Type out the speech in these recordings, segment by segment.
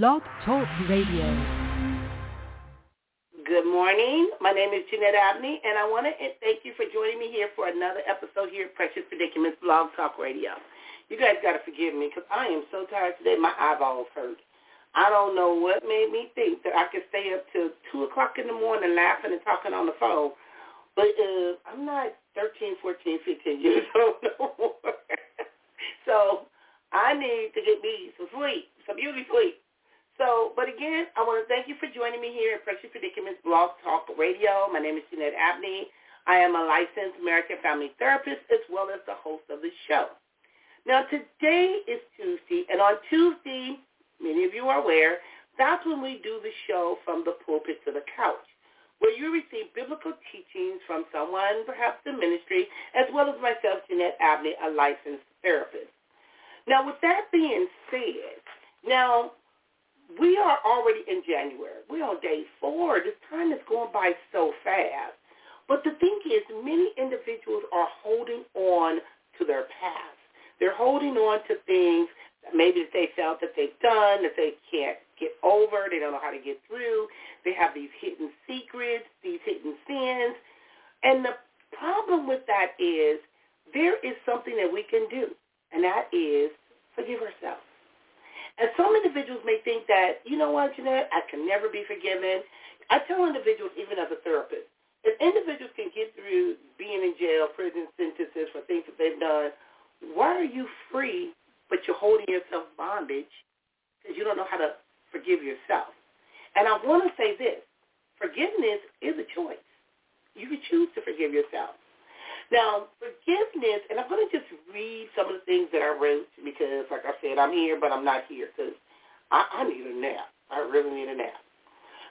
Blog Talk Radio. Good morning. My name is Jeanette Abney, and I want to thank you for joining me here for another episode here at Precious Predicaments Blog Talk Radio. You guys got to forgive me because I am so tired today. My eyeballs hurt. I don't know what made me think that I could stay up till 2 o'clock in the morning laughing and talking on the phone. But uh, I'm not 13, 14, 15 years old no more. so I need to get me some sleep, some beauty sleep. So, but again, I want to thank you for joining me here at Precious Predicaments Blog Talk Radio. My name is Jeanette Abney. I am a licensed marriage and family therapist as well as the host of the show. Now, today is Tuesday, and on Tuesday, many of you are aware, that's when we do the show from the pulpit to the couch, where you receive biblical teachings from someone, perhaps the ministry, as well as myself, Jeanette Abney, a licensed therapist. Now, with that being said, now we are already in January. We're on day four. This time is going by so fast. But the thing is, many individuals are holding on to their past. They're holding on to things maybe that they felt that they've done, that they can't get over. They don't know how to get through. They have these hidden secrets, these hidden sins. And the problem with that is there is something that we can do, and that is forgive ourselves. And some individuals may think that, you know what, Jeanette, I can never be forgiven. I tell individuals, even as a therapist, if individuals can get through being in jail, prison sentences for things that they've done, why are you free but you're holding yourself bondage because you don't know how to forgive yourself? And I want to say this. Forgiveness is a choice. You can choose to forgive yourself. Now, forgiveness, and I'm going to just read some of the things that I wrote because, like I said, I'm here, but I'm not here because I, I need a nap. I really need a nap.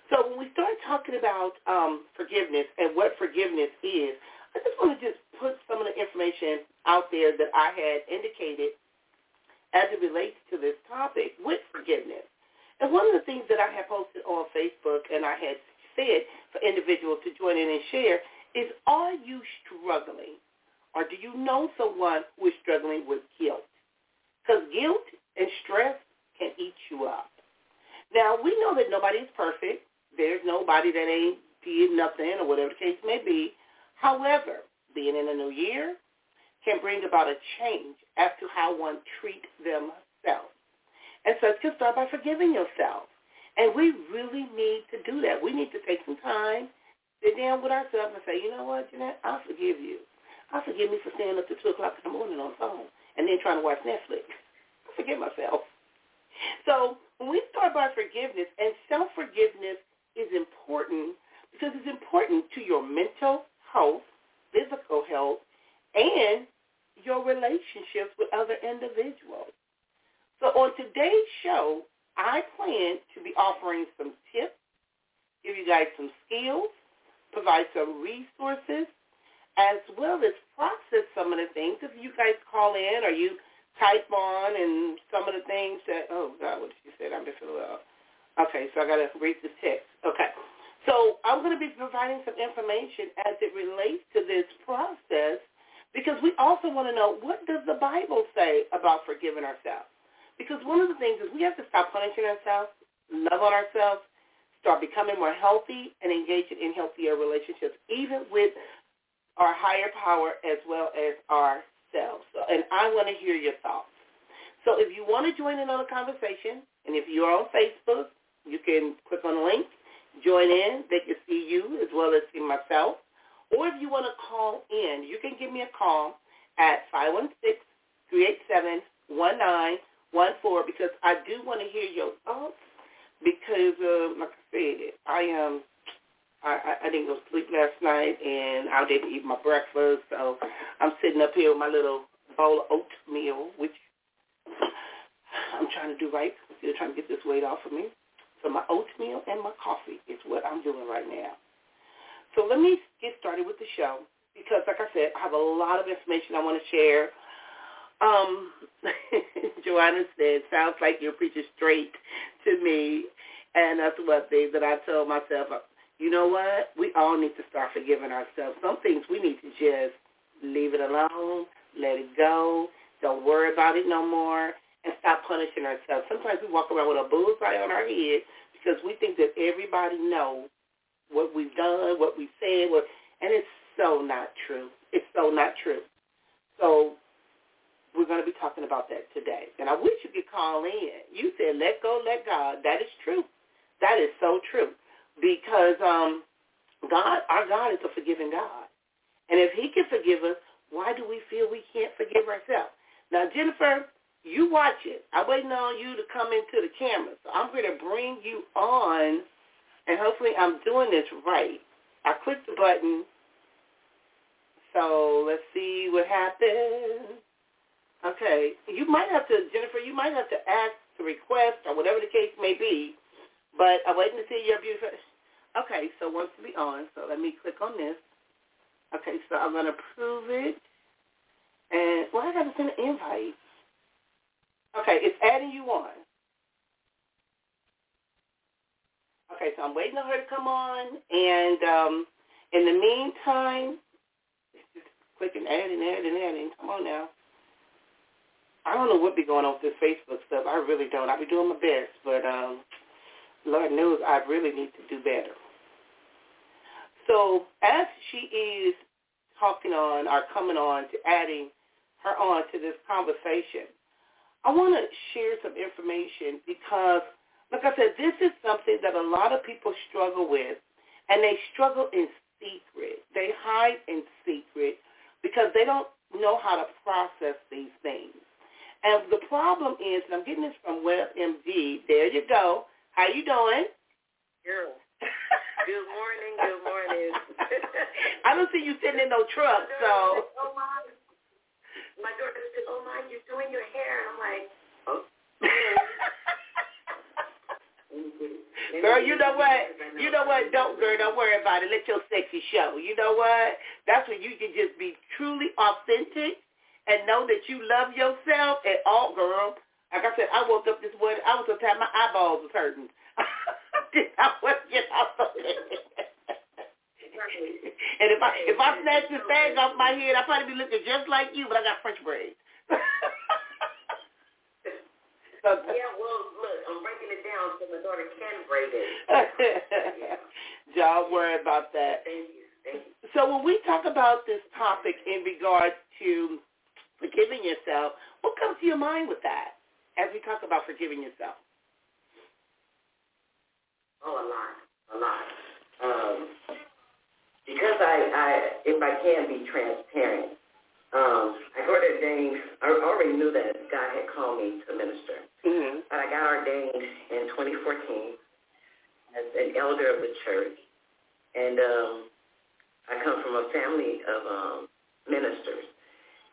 So when we start talking about um, forgiveness and what forgiveness is, I just want to just put some of the information out there that I had indicated as it relates to this topic with forgiveness. And one of the things that I had posted on Facebook and I had said for individuals to join in and share is are you struggling or do you know someone who is struggling with guilt? Because guilt and stress can eat you up. Now, we know that nobody is perfect. There's nobody that ain't did nothing or whatever the case may be. However, being in a new year can bring about a change as to how one treats themselves. And so just start by forgiving yourself. And we really need to do that. We need to take some time sit down with ourselves and say, you know what, Jeanette, I forgive you. I forgive me for staying up to 2 o'clock in the morning on the phone and then trying to watch Netflix. I forgive myself. So when we start by forgiveness, and self-forgiveness is important because it's important to your mental health, physical health, and your relationships with other individuals. So on today's show, I plan to be offering some tips, give you guys some skills, provide some resources, as well as process some of the things. If you guys call in or you type on and some of the things that, oh, God, what did you say? I'm just a little, okay, so I got to read the text. Okay. So I'm going to be providing some information as it relates to this process because we also want to know what does the Bible say about forgiving ourselves? Because one of the things is we have to stop punishing ourselves, love on ourselves, start becoming more healthy and engaging in healthier relationships, even with our higher power as well as ourselves. So, and I want to hear your thoughts. So if you want to join in on the conversation, and if you're on Facebook, you can click on the link, join in. They can see you as well as see myself. Or if you want to call in, you can give me a call at 516-387-1914 because I do want to hear your thoughts because, uh, like I said, I um, I, I didn't go to sleep last night, and I didn't eat my breakfast, so I'm sitting up here with my little bowl of oatmeal, which I'm trying to do right. Still trying to get this weight off of me. So my oatmeal and my coffee is what I'm doing right now. So let me get started with the show because, like I said, I have a lot of information I want to share. Um, Joanna said, sounds like you're preaching straight to me. And that's one thing that I told myself, you know what? We all need to start forgiving ourselves. Some things we need to just leave it alone, let it go, don't worry about it no more, and stop punishing ourselves. Sometimes we walk around with a bullseye on our head because we think that everybody knows what we've done, what we've said, what, and it's so not true. It's so not true. So we're going to be talking about that today. And I wish you could call in. You said, let go, let God. That is true. That is so true. Because um, God, our God is a forgiving God. And if he can forgive us, why do we feel we can't forgive ourselves? Now, Jennifer, you watch it. I'm waiting on you to come into the camera. So I'm going to bring you on, and hopefully I'm doing this right. I clicked the button. So let's see what happens. Okay. You might have to, Jennifer, you might have to ask to request or whatever the case may be, but I'm waiting to see your beautiful. Okay, so wants to be on, so let me click on this. Okay, so I'm going to prove it. And, well, I got to send an invite. Okay, it's adding you on. Okay, so I'm waiting on her to come on. And um, in the meantime, just clicking adding, adding, adding. Come on now. I don't know what be going on with this Facebook stuff. I really don't. I be doing my best, but um, Lord knows I really need to do better. So as she is talking on or coming on to adding her on to this conversation, I want to share some information because, like I said, this is something that a lot of people struggle with, and they struggle in secret. They hide in secret because they don't know how to process these things. And the problem is, and I'm getting this from WebMD. There you go. How you doing? Girl. Good morning. Good morning. I don't see you sitting in no truck, so. Oh my! My daughter said, "Oh my, you're doing your hair." And I'm like, "Oh." Mm-hmm. Girl, you know what? You know what? Don't, girl, don't worry about it. Let your sexy show. You know what? That's when you can just be truly authentic and know that you love yourself at all, girl. Like I said, I woke up this morning, I was so tired, my eyeballs was hurting. I was get out of And if I if I snatch this bag off my head, I'd probably be looking just like you, but I got French braids. so, yeah, well, look, I'm breaking it down so my daughter can braid it. yeah. Don't worry about that. Thank you. Thank you. So when we talk about this topic in regards to forgiving yourself, what comes to your mind with that as we talk about forgiving yourself? Oh, a lot, a lot. Um, because I, I, if I can be transparent, um, I got ordained. I already knew that God had called me to minister, mm-hmm. but I got ordained in 2014 as an elder of the church, and um, I come from a family of um, ministers.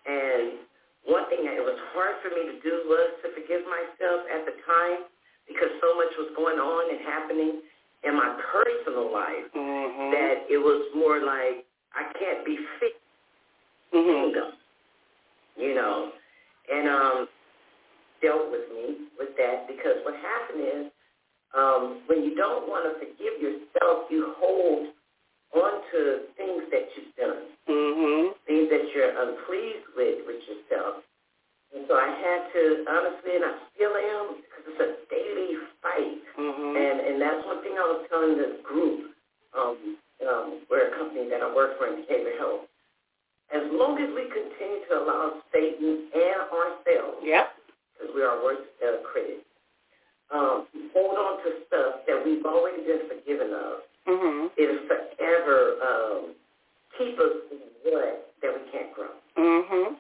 And one thing that it was hard for me to do was to forgive myself at the time because so much was going on and happening in my personal life mm-hmm. that it was more like I can't be fixed mm-hmm. kingdom, you know, and um, dealt with me with that because what happened is um, when you don't want to forgive yourself, you hold onto things that you've done, mm-hmm. things that you're unpleased with with yourself. And so I had to, honestly, and I still am, because it's a daily fight. Mm-hmm. And and that's one thing I was telling this group, um, um, we're a company that I work for in behavioral health. As long as we continue to allow Satan and ourselves, yep. because we are worst uh, critics, um, hold on to stuff that we've already been forgiven of, mm-hmm. it'll forever um, keep us what that we can't grow. Mm-hmm.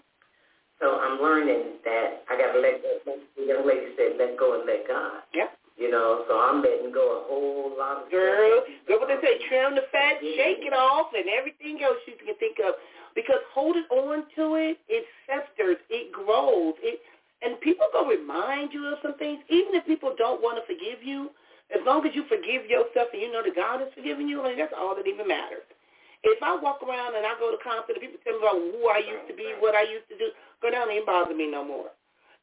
So I'm learning that I got to let go. The young lady said, let go and let God. Yep. You know, so I'm letting go a whole lot of Girl, stuff. girl, what they say, trim the fat, Yeah. shake it off, and everything else you can think of. Because holding on to it, it festers, it grows, it, and people gonna remind you of some things. Even if people don't want to forgive you, as long as you forgive yourself and you know that God is forgiving you, I that's all that even matters. If I walk around and I go to concert and people tell me about who I used to be, what I used to do, go down, ain't bother me no more.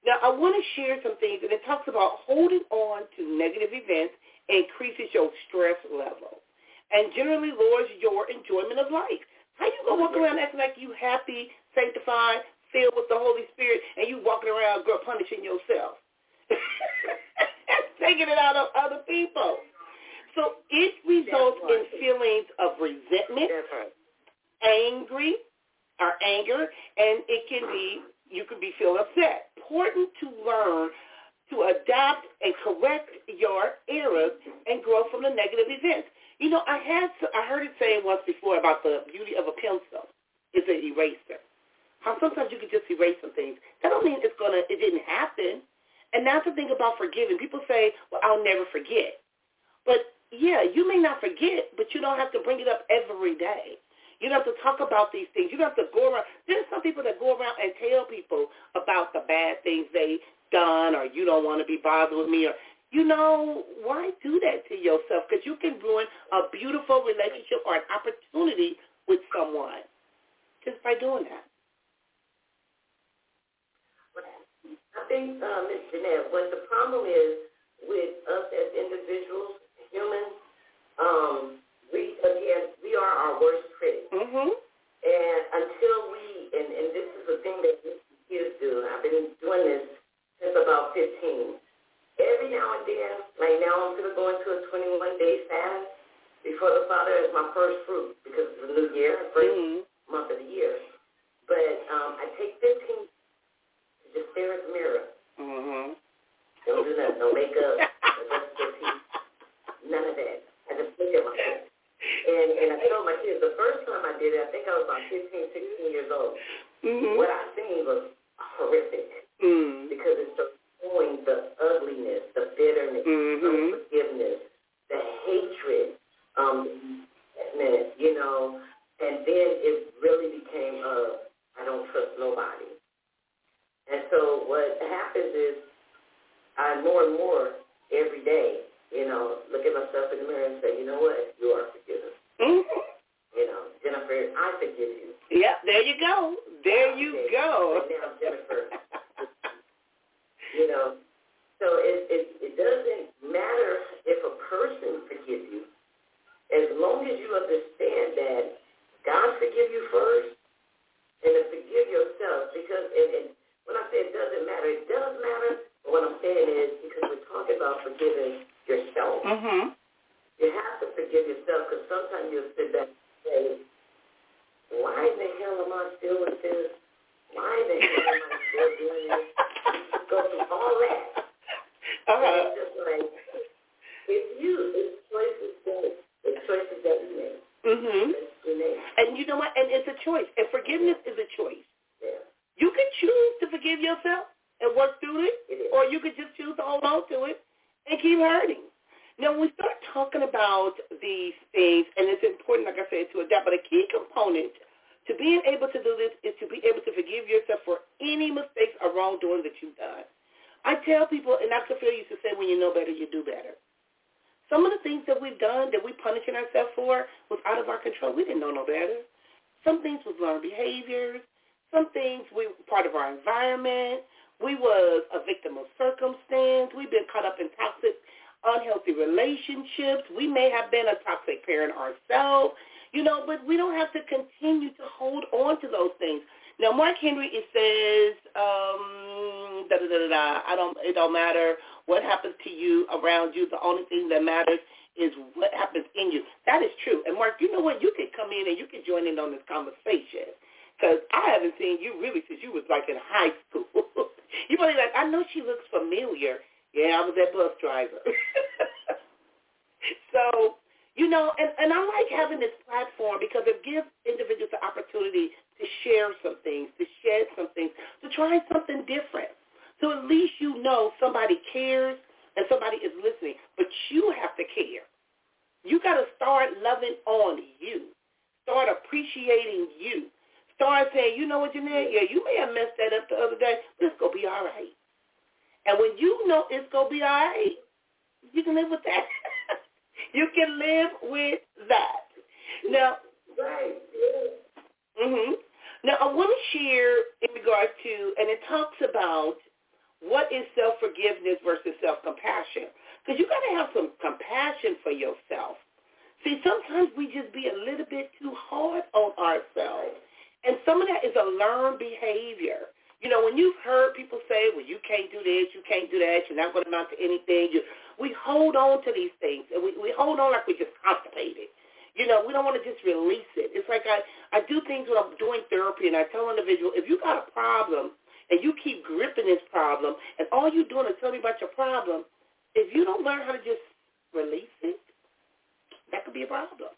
Now, I want to share some things, and it talks about holding on to negative events increases your stress level and generally lowers your enjoyment of life. How you to walk around acting like you happy, sanctified, filled with the Holy Spirit, and you walking around, girl, punishing yourself? taking it out of other people. So it results in feelings of resentment, angry, or anger, and it can be you could be feel upset. Important to learn to adapt and correct your errors and grow from the negative events. You know, I had I heard it saying once before about the beauty of a pencil is an eraser. How sometimes you can just erase some things. That don't mean it's gonna it didn't happen. And now to think about forgiving. People say, Well, I'll never forget. But yeah, you may not forget, but you don't have to bring it up every day. You don't have to talk about these things. You don't have to go around. There's some people that go around and tell people about the bad things they done or you don't want to be bothered with me or you know, why do that to yourself? Because you can ruin a beautiful relationship or an opportunity with someone just by doing that. Think, uh, Ms. Jeanette, what the problem is with us as individuals, humans, um, we, again, we are our worst critics. Mm-hmm. And until we, and, and this is the thing that kids do, I've been doing this since about 15 every now and then, like now I'm going to go into a 21-day fast before the Father as my first fruit because it's a new year, first mm-hmm. month of the year. But um, I take 15 to just stare at the mirror. Mm-hmm. Don't do nothing, no makeup, none of that. I just look at myself. And, and I told my kids, the first time I did it, I think I was about 15, 16 years old. Mm-hmm. What I seen was horrific mm-hmm. because it's showing the ugliness, the bitterness, mm-hmm. unforgiveness, the hatred, um, you know, you know somebody cares and somebody is listening, but you have to care. You got to start loving on you. Start appreciating you. Start saying, you know what, Jeanette? Yeah, you may have messed that up the other day, but it's going to be all right. And when you know it's going to be all right, you can live with that. you can live with that. Now, Right. Yeah. hmm Now, I want to share in regards to, and it talks about what is self-forgiveness versus self-compassion. Because you got to have some compassion for yourself. See, sometimes we just be a little bit too hard on ourselves. And some of that is a learned behavior. You know, when you've heard people say, well, you can't do this, you can't do that, you're not going to amount to anything, you, we hold on to these things, and we, we hold on like we're just constipated. You know, we don't want to just release it. It's like I, I do things when I'm doing therapy, and I tell an individual, if you got a problem and you keep gripping this problem, and all you're doing is telling me about your problem, if you don't learn how to just release it, that could be a problem.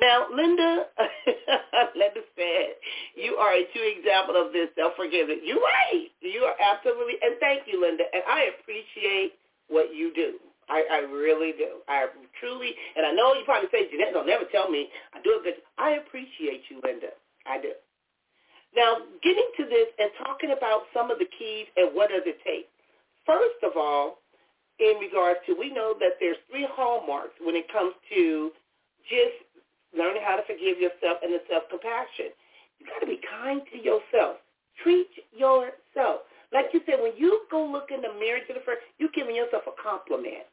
Now, Linda, Linda said, you are a true example of this self-forgiveness. You're right. You are absolutely, and thank you, Linda. And I appreciate what you do. I, I really do. I truly, and I know you probably say, Jeanette, don't never tell me I do a good I appreciate you, Linda. I do. Now, getting to this and talking about some of the keys and what does it take. First of all, in regards to, we know that there's three hallmarks when it comes to just learning how to forgive yourself and the self-compassion. You got to be kind to yourself. Treat yourself. Like you said, when you go look in the mirror to the first, you're giving yourself a compliment.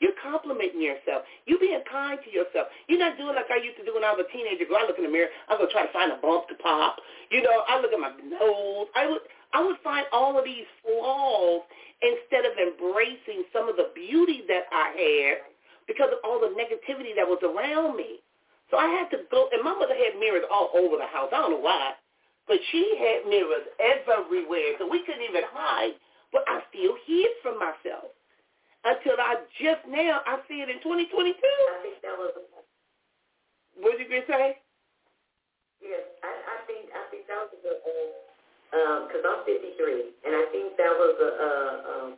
You're complimenting yourself. You're being kind to yourself. You're not doing like I used to do when I was a teenager. Go, I look in the mirror. I'm gonna try to find a bump to pop. You know, I look at my nose. I would, I would find all of these flaws instead of embracing some of the beauty that I had because of all the negativity that was around me. So I had to go, and my mother had mirrors all over the house. I don't know why, but she had mirrors everywhere, so we couldn't even hide. But I still hid from myself until I just now I see it in 2022. I think that was. What did you say? Yes, I, I think I think that was a because uh, um, I'm 53, and I think that was a a, um,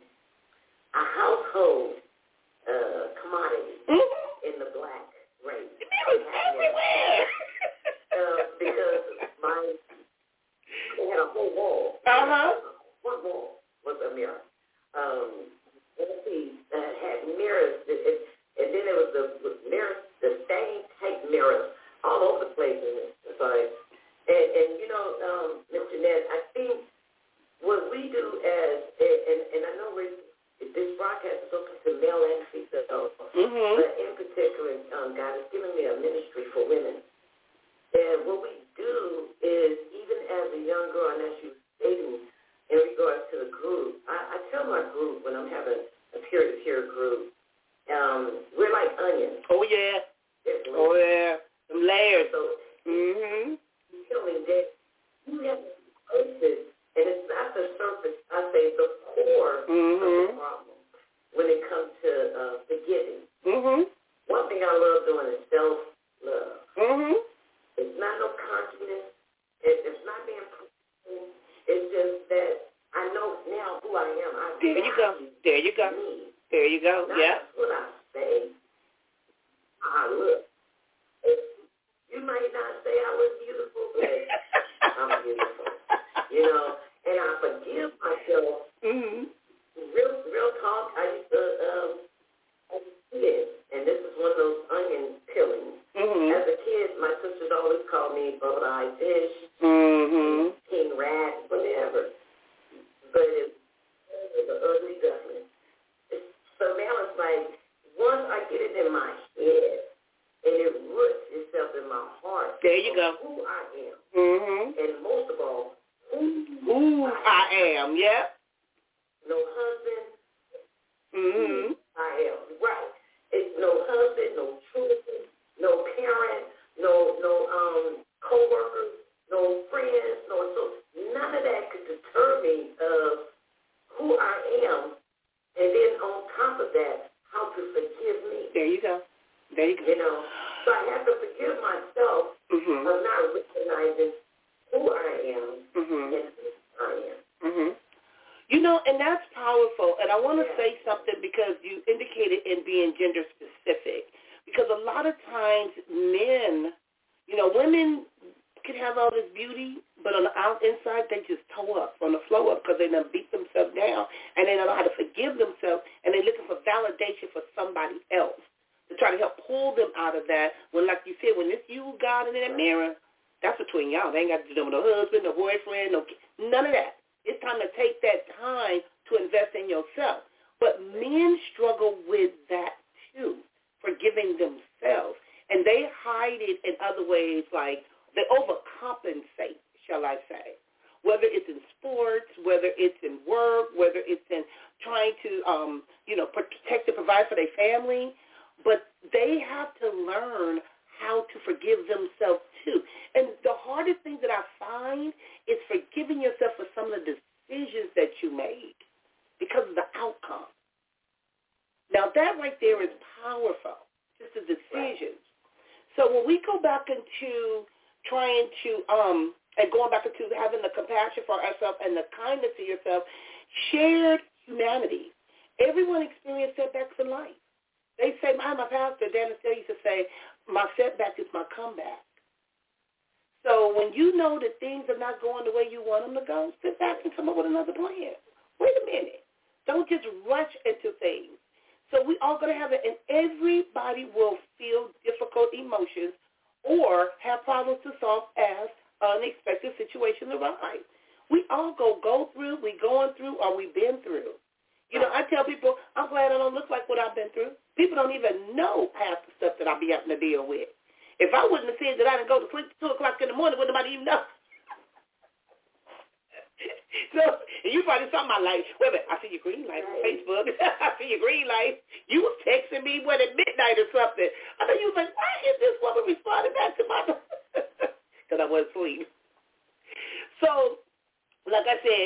a household uh, commodity mm-hmm. in the black race. It was everywhere. uh, because my they had a whole wall. Uh huh. One wall was a mirror. There you go. You know, so I have to forgive myself mm-hmm. of not recognizing who I am mm-hmm. and who I am. Mm-hmm. You know, and that's powerful. And I want to Yeah. say something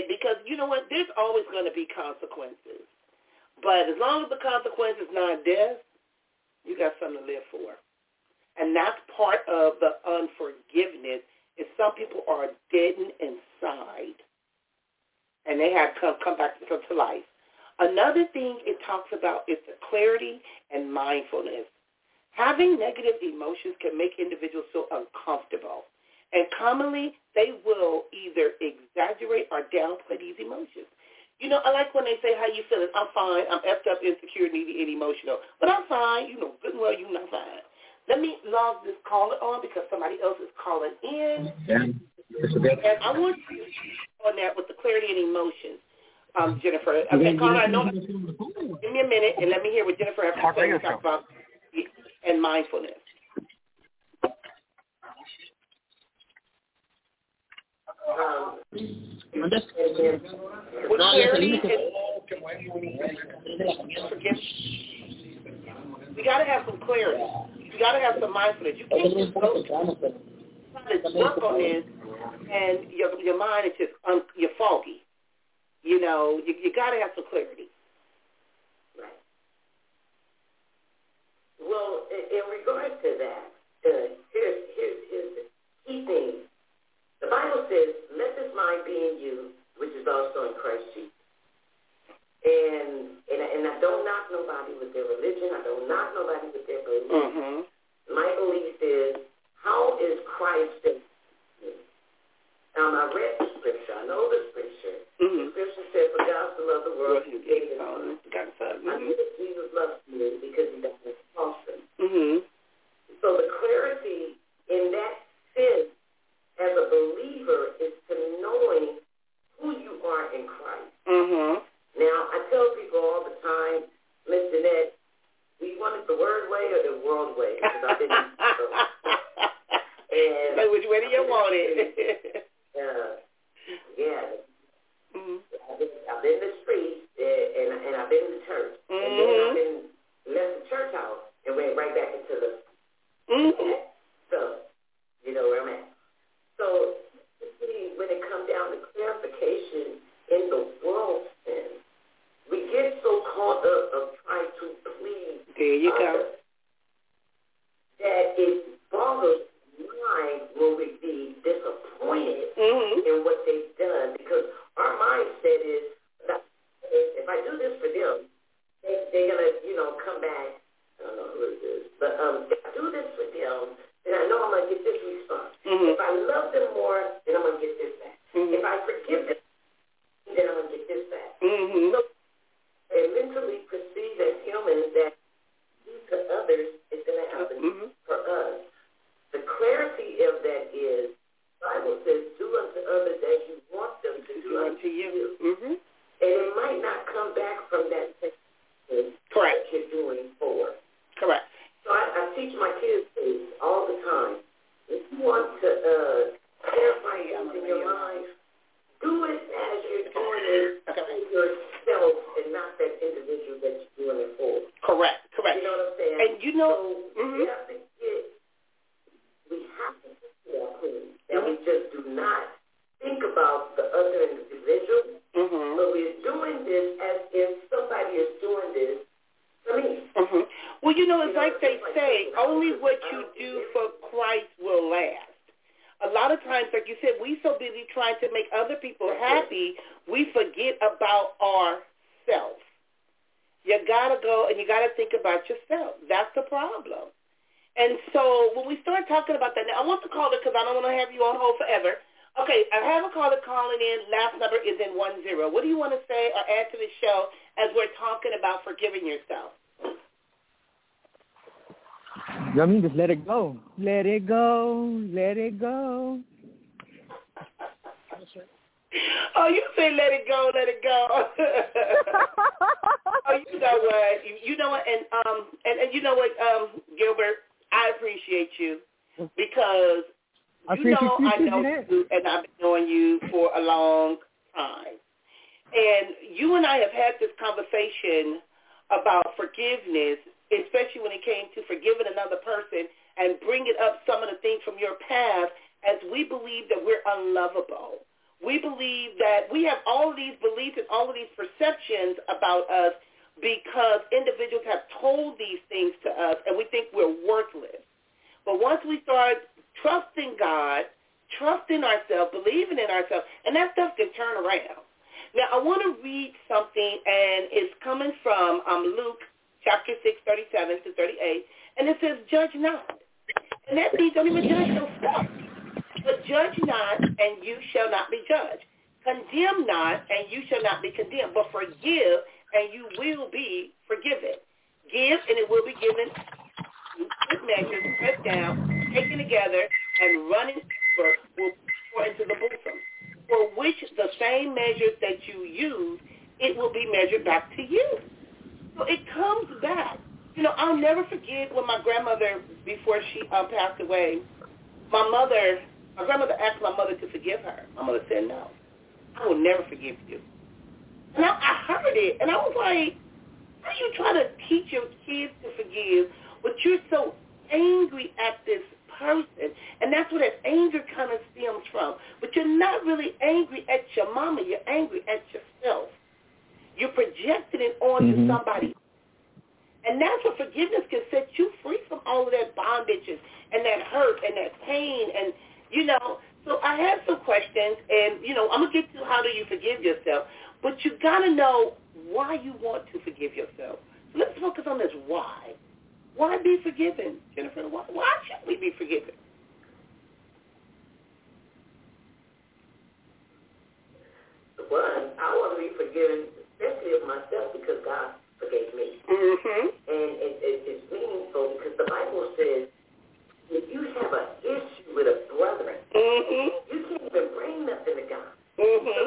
because you know what? There's always going to be consequences. But as long as the consequence is not death, you got something to live for. And that's part of the unforgiveness is some people are deadened inside and they have come, come back to, to life. Another thing it talks about is the clarity and mindfulness. Having negative emotions can make individuals so uncomfortable. And commonly, they will either exist exaggerate or downplay these emotions. You know, I like when they say how you feeling. I'm fine. I'm effed up, insecure, needy, and emotional. But I'm fine. You know good and well you're not fine. Let me log this caller on because somebody else is calling in. Yeah. And I want you on that with the clarity and emotion, um, Jennifer. Okay, caller, I know. Give me a minute and let me hear what Jennifer has to say about and mindful. hombres, no, les alimentos. We gotta have some clarity. You gotta have some mindfulness. You can't just go to work on this and your your mind is just un, you're foggy. You know, you, you gotta have some clarity. Let it go. Let it go. Let it go. oh, you say let it go, let it go. oh, you know what? You know what? And um, and, and you know what, um, Gilbert, I appreciate you because you know I know you, and I've been knowing you for a long time. And you and I have had this conversation about forgiveness, especially when it came to forgiving another person and bringing up some of the things from your past as we believe that we're unlovable. We believe that we have all of these beliefs and all of these perceptions about us because individuals have told these things to us and we think we're worthless. But once we start trusting God, trusting ourselves, believing in ourselves, and that stuff can turn around. Now, I want to read something, and it's coming from um, Luke chapter 6, 37 to 38, and it says, judge not. And that means don't even judge yourself. But judge not, and you shall not be judged. Condemn not, and you shall not be condemned. But forgive, and you will be forgiven. Give, and it will be given good measures, pressed down, taken together, and running over will pour into the bosom. For which the same measures that you use, it will be measured back to you. So it comes back. You know, I'll never forget when my grandmother, before she um, passed away, my mother, my grandmother asked my mother to forgive her. My mother said, no, I will never forgive you. And I, I heard it, and I was like, how you trying to teach your kids to forgive, but you're so angry at this person. And that's where that anger kind of stems from. But you're not really angry at your mama. You're angry at yourself. You're projecting it onto mm-hmm. somebody. And that's what forgiveness can set you free from all of that bondages and that hurt and that pain. And, you know, so I have some questions. And, you know, I'm going to get to how do you forgive yourself. But you got to know why you want to forgive yourself. So let's focus on this why. Why be forgiven, Jennifer? Why, why should we be forgiven? One, I want to be forgiven, especially of myself, because God forgave me. Mm-hmm. And it, it, it's meaningful because the Bible says if you have an issue with a brethren, mm-hmm. you can't even bring nothing to God. Mm-hmm. So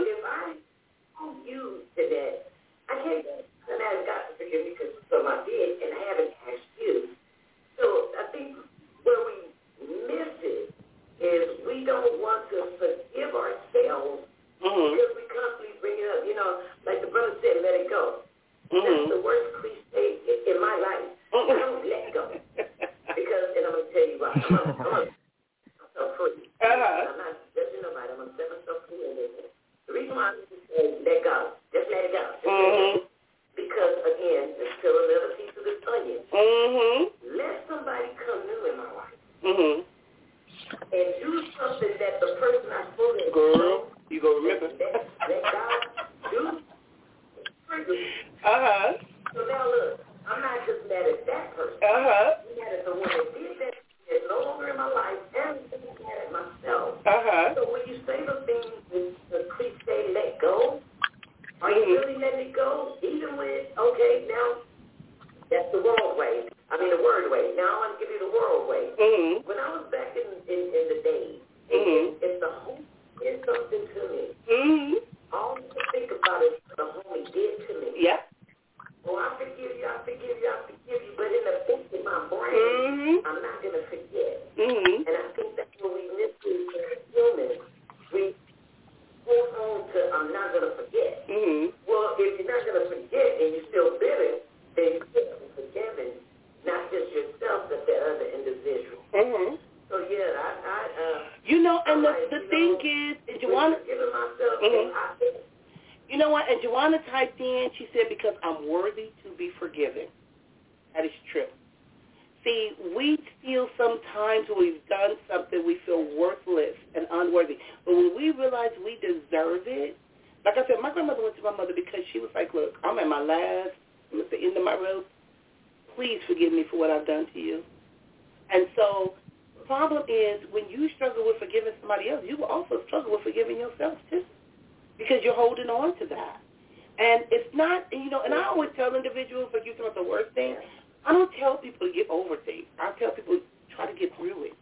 people to get over things. I tell people try to get through it.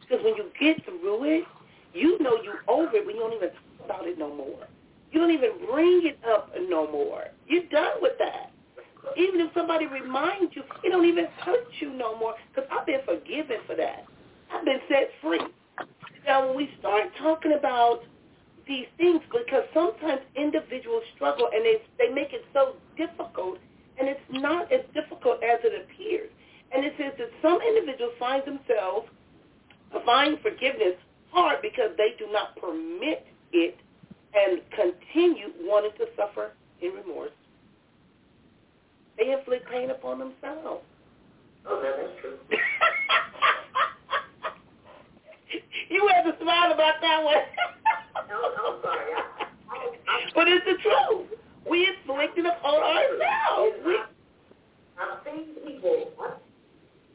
Because when you get through it, you know you over it when you don't even talk about it no more. You don't even bring it up no more. You're done with that. Even if somebody reminds you, it don't even hurt you no more because I've been forgiven for that. I've been set free. Now, when we start talking about these things, because sometimes individuals struggle and they they make it so difficult and it's not as difficult as it appears. And it says that some individuals find themselves find forgiveness hard because they do not permit it and continue wanting to suffer in remorse. They inflict pain upon themselves. Oh, that is true. you had to smile about that one. no, no, sorry. I, I, I, but it's the truth. We inflicted upon ourselves. We, I've seen people,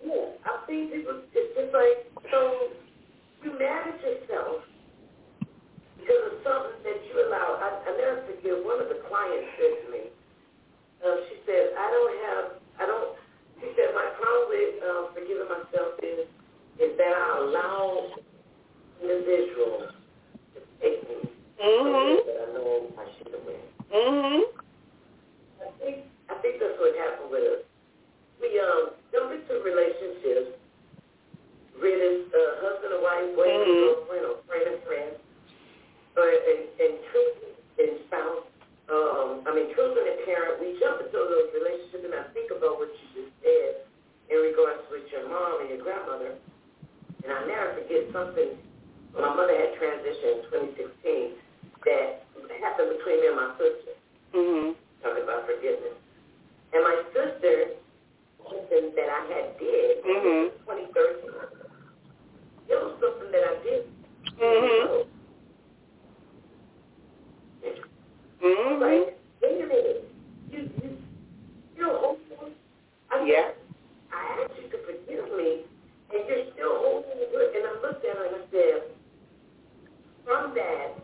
yeah, I've seen people, it's just like, so you manage yourself because of something that you allow. I, I never forget, one of the clients said to me, uh, she said, I don't have, I don't, she said, my problem with uh, forgiving myself is, is that I allow individuals to take me mm-hmm. that I know I should have went. Mhm. I think I think that's what happened with us. We um jump into relationships, really uh, husband and wife, boyfriend Mhm. girlfriend, or friend and friend, or and, and children and spouse. Um, I mean children and a parent. We jump into those relationships, and I think about what you just said in regards with your mom and your grandmother. And I'll never forget something. When my mother had transitioned in 2016, that happened between me and my sister. Mhm. Talking about forgiveness. And my sister, something that I had did Mhm. in 2013. It was something that I did. Mhm. Mhm. Like, wait a minute. You, you, still hold on. I Yeah. I asked you to forgive me, and you're still holding it. And I looked at her and I said, from that,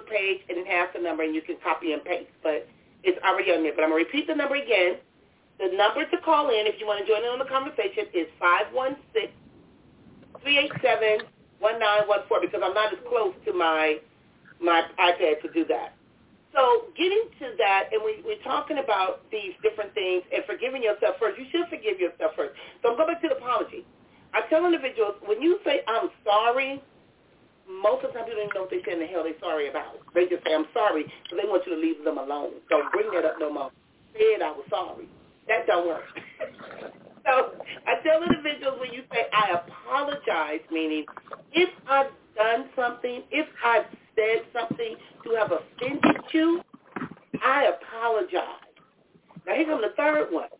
Facebook page, and it has the number, and you can copy and paste. But it's already on there. But I'm going to repeat the number again. The number to call in if you want to join in on the conversation is 516-387-1914 because I'm not as close to my my iPad to do that. So getting to that, and we, we're talking about these different things and forgiving yourself first. You should forgive yourself first. So I'm going back to the apology. I tell individuals, when you say, I'm sorry, most of the time people don't even know what they say in the hell they're sorry about. They just say, I'm sorry, because they want you to leave them alone. Don't bring that up no more. Said I was sorry. That don't work. so I tell individuals when you say, I apologize, meaning if I've done something, if I've said something to have offended you, I apologize. Now here comes the third one.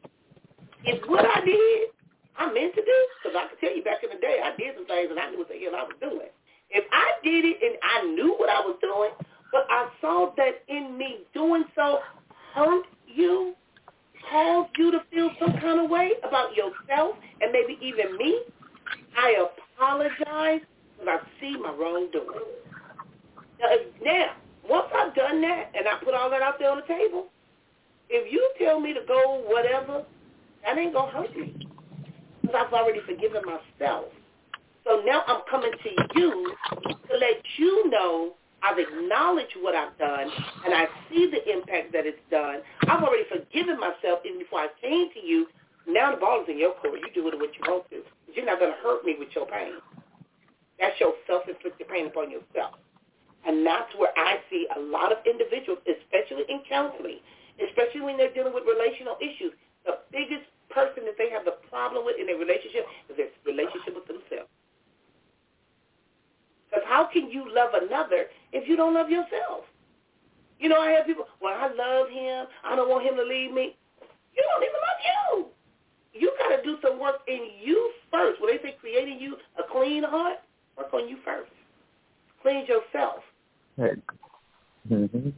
If what I did, I meant to do, because I can tell you back in the day, I did some things and I knew what the hell I was doing. If I did it and I knew what I was doing, but I saw that in me doing so hurt you, caused you to feel some kind of way about yourself and maybe even me, I apologize because I see my wrongdoing. Now, now, once I've done that and I put all that out there on the table, if you tell me to go whatever, that ain't going to hurt me. Because I've already forgiven myself. So now I'm coming to you to let you know I've acknowledged what I've done and I see the impact that it's done. I've already forgiven myself even before I came to you. Now the ball is in your court. You do it what you want to. You're not going to hurt me with your pain. That's your self-inflicted pain upon yourself. And that's where I see a lot of individuals, especially in counseling, especially when they're dealing with relational issues, the biggest person that they have the problem with in their relationship is their relationship with themselves. Because how can you love another if you don't love yourself? You know, I have people, well, I love him. I don't want him to leave me. You don't even love you. You got to do some work in you first. When they say creating you a clean heart, work on you first. Cleanse yourself. Right. Mm-hmm.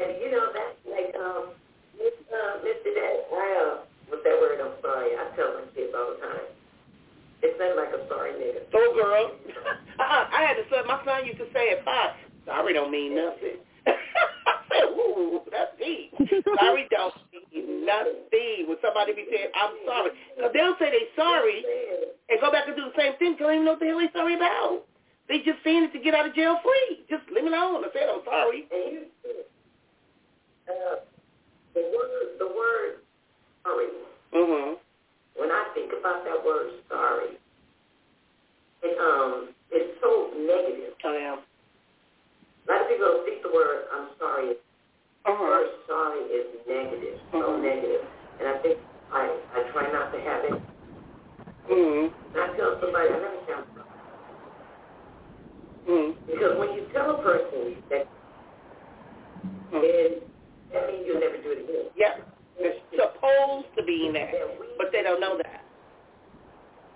And you know that's like um, Miss uh, Mr. Dad, I uh, with that word I'm sorry. I tell my kids all the time. It's not like a sorry nigga. Oh girl, uh-uh. I had to say my son used to say at five, sorry don't mean nothing. I said, ooh, that's deep. sorry don't mean nothing. When somebody be saying, I'm sorry. Because they'll say they sorry and go back and do the same thing. Don't even know what the hell they sorry about. They just saying it to get out of jail free. Just leave me alone. I said I'm sorry. And you, uh, the word, the word sorry. Mhm. When I think about that word sorry, it um, it's so negative. I am. A lot of people don't the word I'm sorry. The Uh-huh. word sorry is negative, so Mhm. negative. And I think I I try not to have it. Mhm. And I tell somebody I never sound sorry. Mhm. Because when you tell a person that, Mhm. then that means you'll never do it again. Yep. They're supposed to be in that, but they don't know that.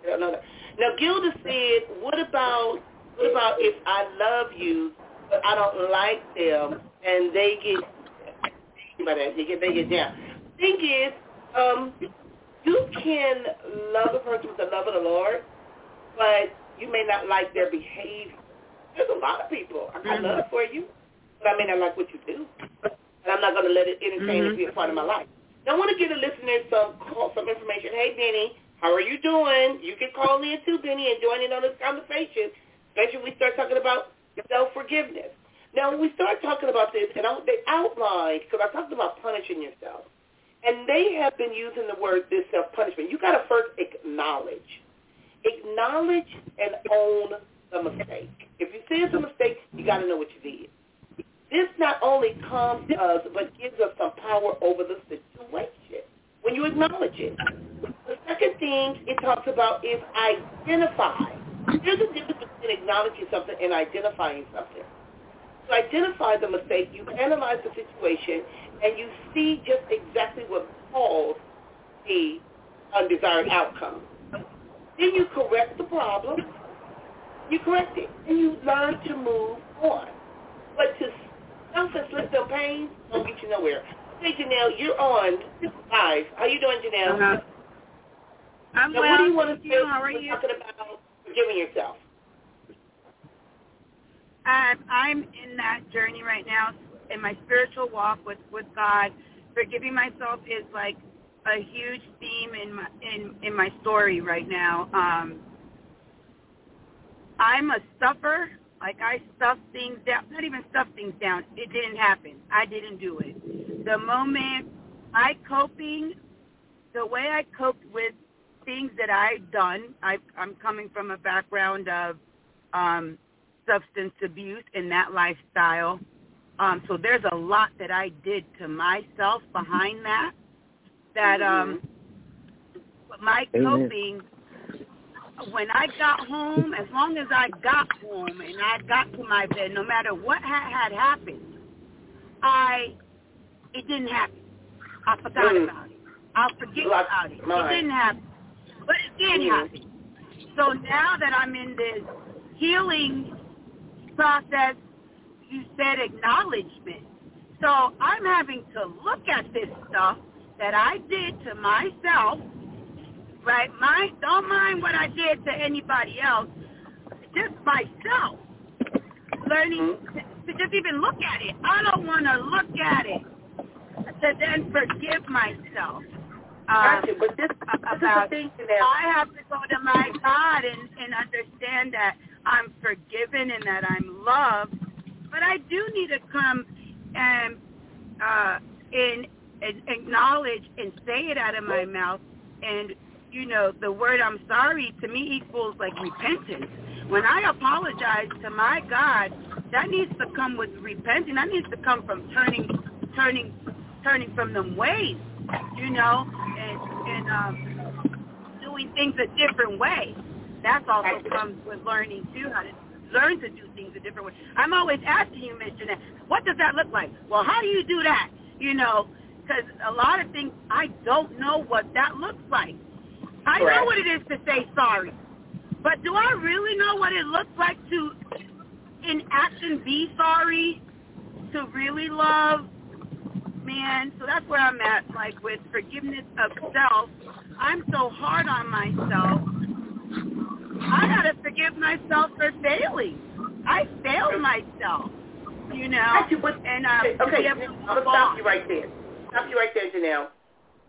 They don't know that. Now, Gilda said, "What about what about if I love you, but I don't like them, and they get but they get they get down." Thing is, um, you can love a person with the love of the Lord, but you may not like their behavior. There's a lot of people I got love for you, but I may not like what you do, and I'm not going to let it entertain and be a part of my life. I want to give the listeners some call, some information. Hey, Benny, how are you doing? You can call in too, Benny, and join in on this conversation, especially when we start talking about self-forgiveness. Now, when we start talking about this, and I, they outlined, because I talked about punishing yourself, and they have been using the word this self-punishment. You got to first acknowledge. Acknowledge and own the mistake. If you see it's a mistake, you got to know what you did. This not only calms us, but gives us some power over the situation when you acknowledge it. The second thing it talks about is identify. There's a difference between acknowledging something and identifying something. You identify the mistake, you analyze the situation, and you see just exactly what caused the undesired outcome. Then you correct the problem, you correct it, and you learn to move on. But to self-inflict the pain don't get you nowhere. Hey, Janelle, you're on live. How you doing, Janelle? Uh-huh. I'm now, well. What do you want to say? How are you? Talking about forgiving yourself. Um, I'm in that journey right now in my spiritual walk with with God. Forgiving myself is like a huge theme in my in in my story right now. Um, I'm a stuffer. Like I stuff things down. Not even stuff things down. It didn't happen. I didn't do it. The moment I coping, the way I coped with things that I've done. I, I'm coming from a background of um, substance abuse and that lifestyle. Um, so there's a lot that I did to myself behind that. That um, my coping. When I got home, as long as I got home and I got to my bed, no matter what had, had happened, I it didn't happen. I forgot Mm. about it. I'll forget Lost about it. It didn't happen. But it did Mhm. happen. So now that I'm in this healing process, you said acknowledgement. So I'm having to look at this stuff that I did to myself, right? My, don't mind what I did to anybody else, just myself. Learning to, to just even look at it. I don't want to look at it to then forgive myself. Um, Gotcha, but this, this is the about thing. I have to go to my God and, and understand that I'm forgiven and that I'm loved. But I do need to come and uh, and, and acknowledge and say it out of my mouth. And you know, the word "I'm sorry" to me equals like repentance. When I apologize to my God, that needs to come with repentance. That needs to come from turning, turning, turning from them ways. You know, and and um, doing things a different way. That's also comes with learning too how to learn to do things a different way. I'm always asking you, Miss Jeanette, what does that look like? Well, how do you do that? You know, because a lot of things I don't know what that looks like. I know what it is to say sorry, but do I really know what it looks like to, in action, be sorry, to really love? Man, so that's where I'm at, like with forgiveness of self. I'm so hard on myself. I gotta forgive myself for failing. I failed myself, you know. Gotcha, but- and um, Okay, to okay, be able to I'm gonna stop you right there. Stop you right there, Janelle.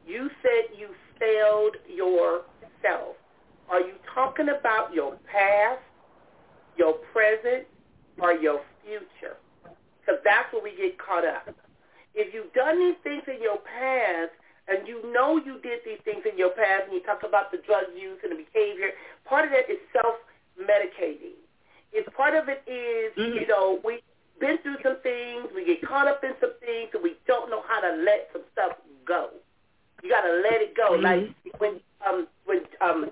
You said you failed yourself. Are you talking about your past, your present, or your future? Because that's where we get caught up. If you've done these things in your past, and you know you did these things in your past, and you talk about the drug use and the behavior, part of that is self-medicating. It's part of it is, mm-hmm. you know, we've been through some things, we get caught up in some things, and we don't know how to let some stuff go. You got to let it go. Mm-hmm. Like when um when um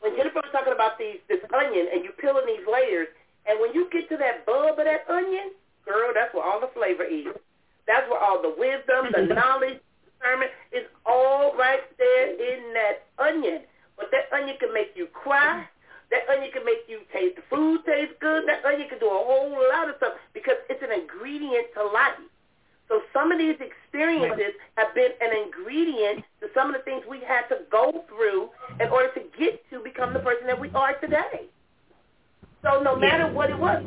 when Jennifer was talking about these this onion and you peeling these layers, and when you get to that bulb of that onion, girl, that's where all the flavor is. That's where all the wisdom, the knowledge, discernment is all right there in that onion. But that onion can make you cry. That onion can make you taste the food taste good. That onion can do a whole lot of stuff because it's an ingredient to life. So some of these experiences have been an ingredient to some of the things we had to go through in order to get to become the person that we are today. So no matter what it was,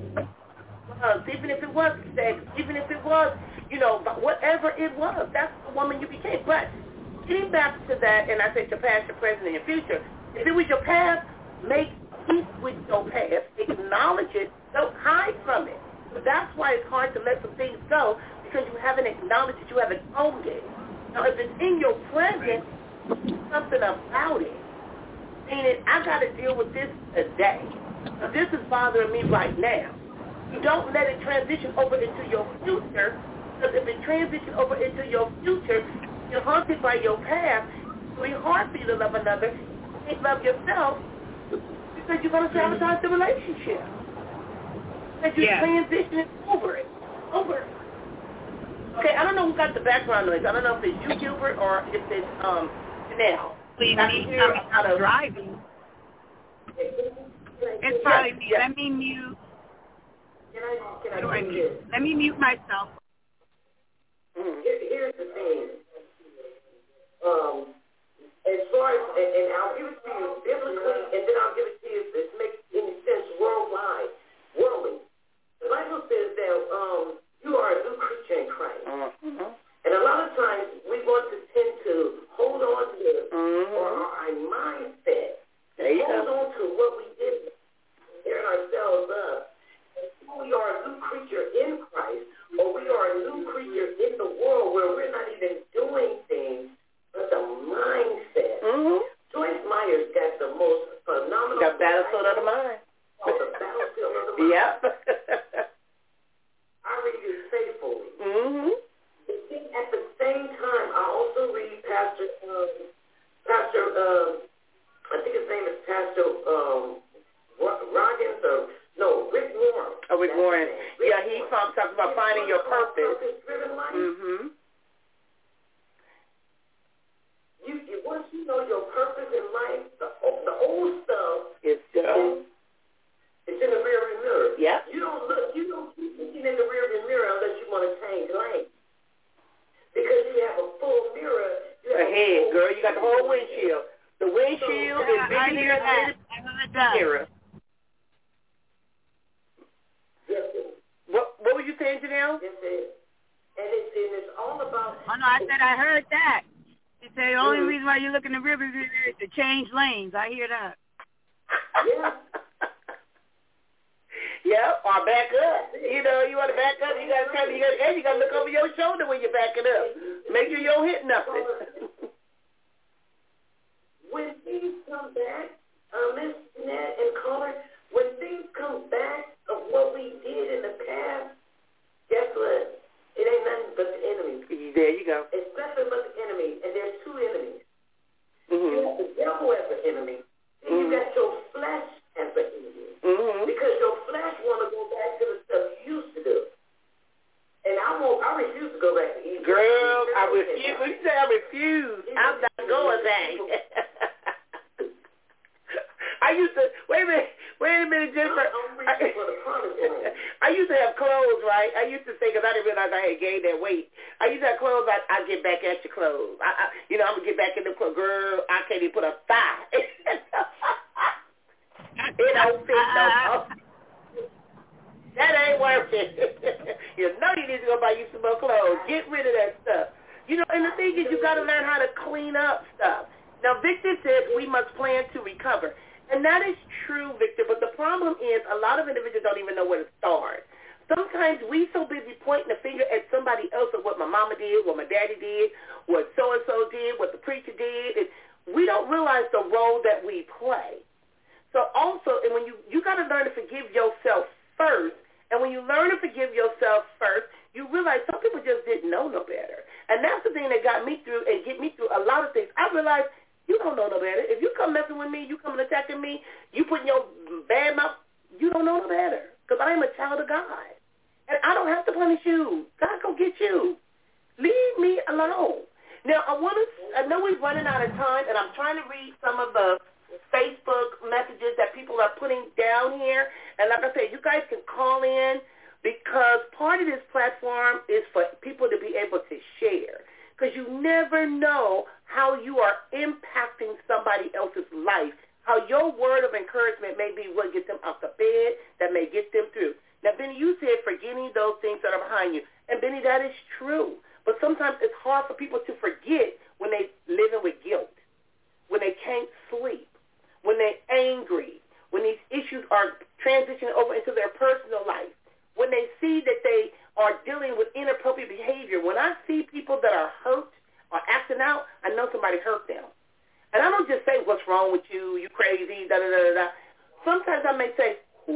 uh, even if it was sex, even if it was, you know, whatever it was, that's the woman you became. But getting back to that, and I said your past, your present, and your future. If it was your past, make peace with your past. Acknowledge it. Don't hide from it. So that's why it's hard to let some things go because you haven't acknowledged it. You haven't owned it. Now, if it's in your present, do something about it. Meaning, I got to deal with this today. Now, this is bothering me right now. You don't let it transition over into your future because if it transitions over into your future, you're haunted by your past. It'll be hard for you to love another. You can't love yourself because you're going to sabotage the relationship. Because you're Yeah. transitioning over it. Know who got the background noise. I don't know if it's you, Gilbert, or if it's um Janelle. Please, me, I'm driving. It's probably me. Let me mute. Can I, can I do I mute? Let me mute myself. Mm. Here, here's the thing. Um, as far as, and, and I'll give it to you biblically, and then I'll give it to you if it makes any sense worldwide, worldly. The Bible says that um, you are a new creature in Christ. Mm-hmm. And a lot of times we want to tend to hold on to mm-hmm. or our mindset, hold go. on to what we did, tearing ourselves up. We are a new creature in Christ, or we are a new creature in the world where we're not even doing things, but the mindset. Mm-hmm. Joyce Myers got the most phenomenal. The battlefield of the mind. Oh, the battlefield of the mind. Yep. I read it faithfully. Mm-hmm. At the same time, I also read Pastor, um, Pastor, um, I think his name is Pastor um, Roggins or no, Rick Warren. Oh, Rick Warren. Yeah, he talks about finding your purpose. Life. Mm-hmm. You, you once you know your purpose in life, the the old stuff is done. It's in the rearview mirror. Yeah. You don't look. You looking in the rearview mirror unless you want to change lanes. Because you have a full mirror. You have Ahead, full girl. You got the whole windshield. The windshield so, is bigger than the mirror. Yes, What What were you saying, Janelle? Yes, it. And it's, and it's all about. Oh no, I said I heard that. You say the only mm-hmm. reason why you look in the river is to change lanes. I hear that. Yeah. Yeah, or back up. You know, you want to back up, you got to of, you got, to, and you got to look over your shoulder when you're backing up. Make sure you don't hit nothing. when things come back, uh, Miss Jeanette and Caller, when things come back of what we did in the past, guess what? It ain't nothing but the enemy. There you go. It's nothing but the enemy,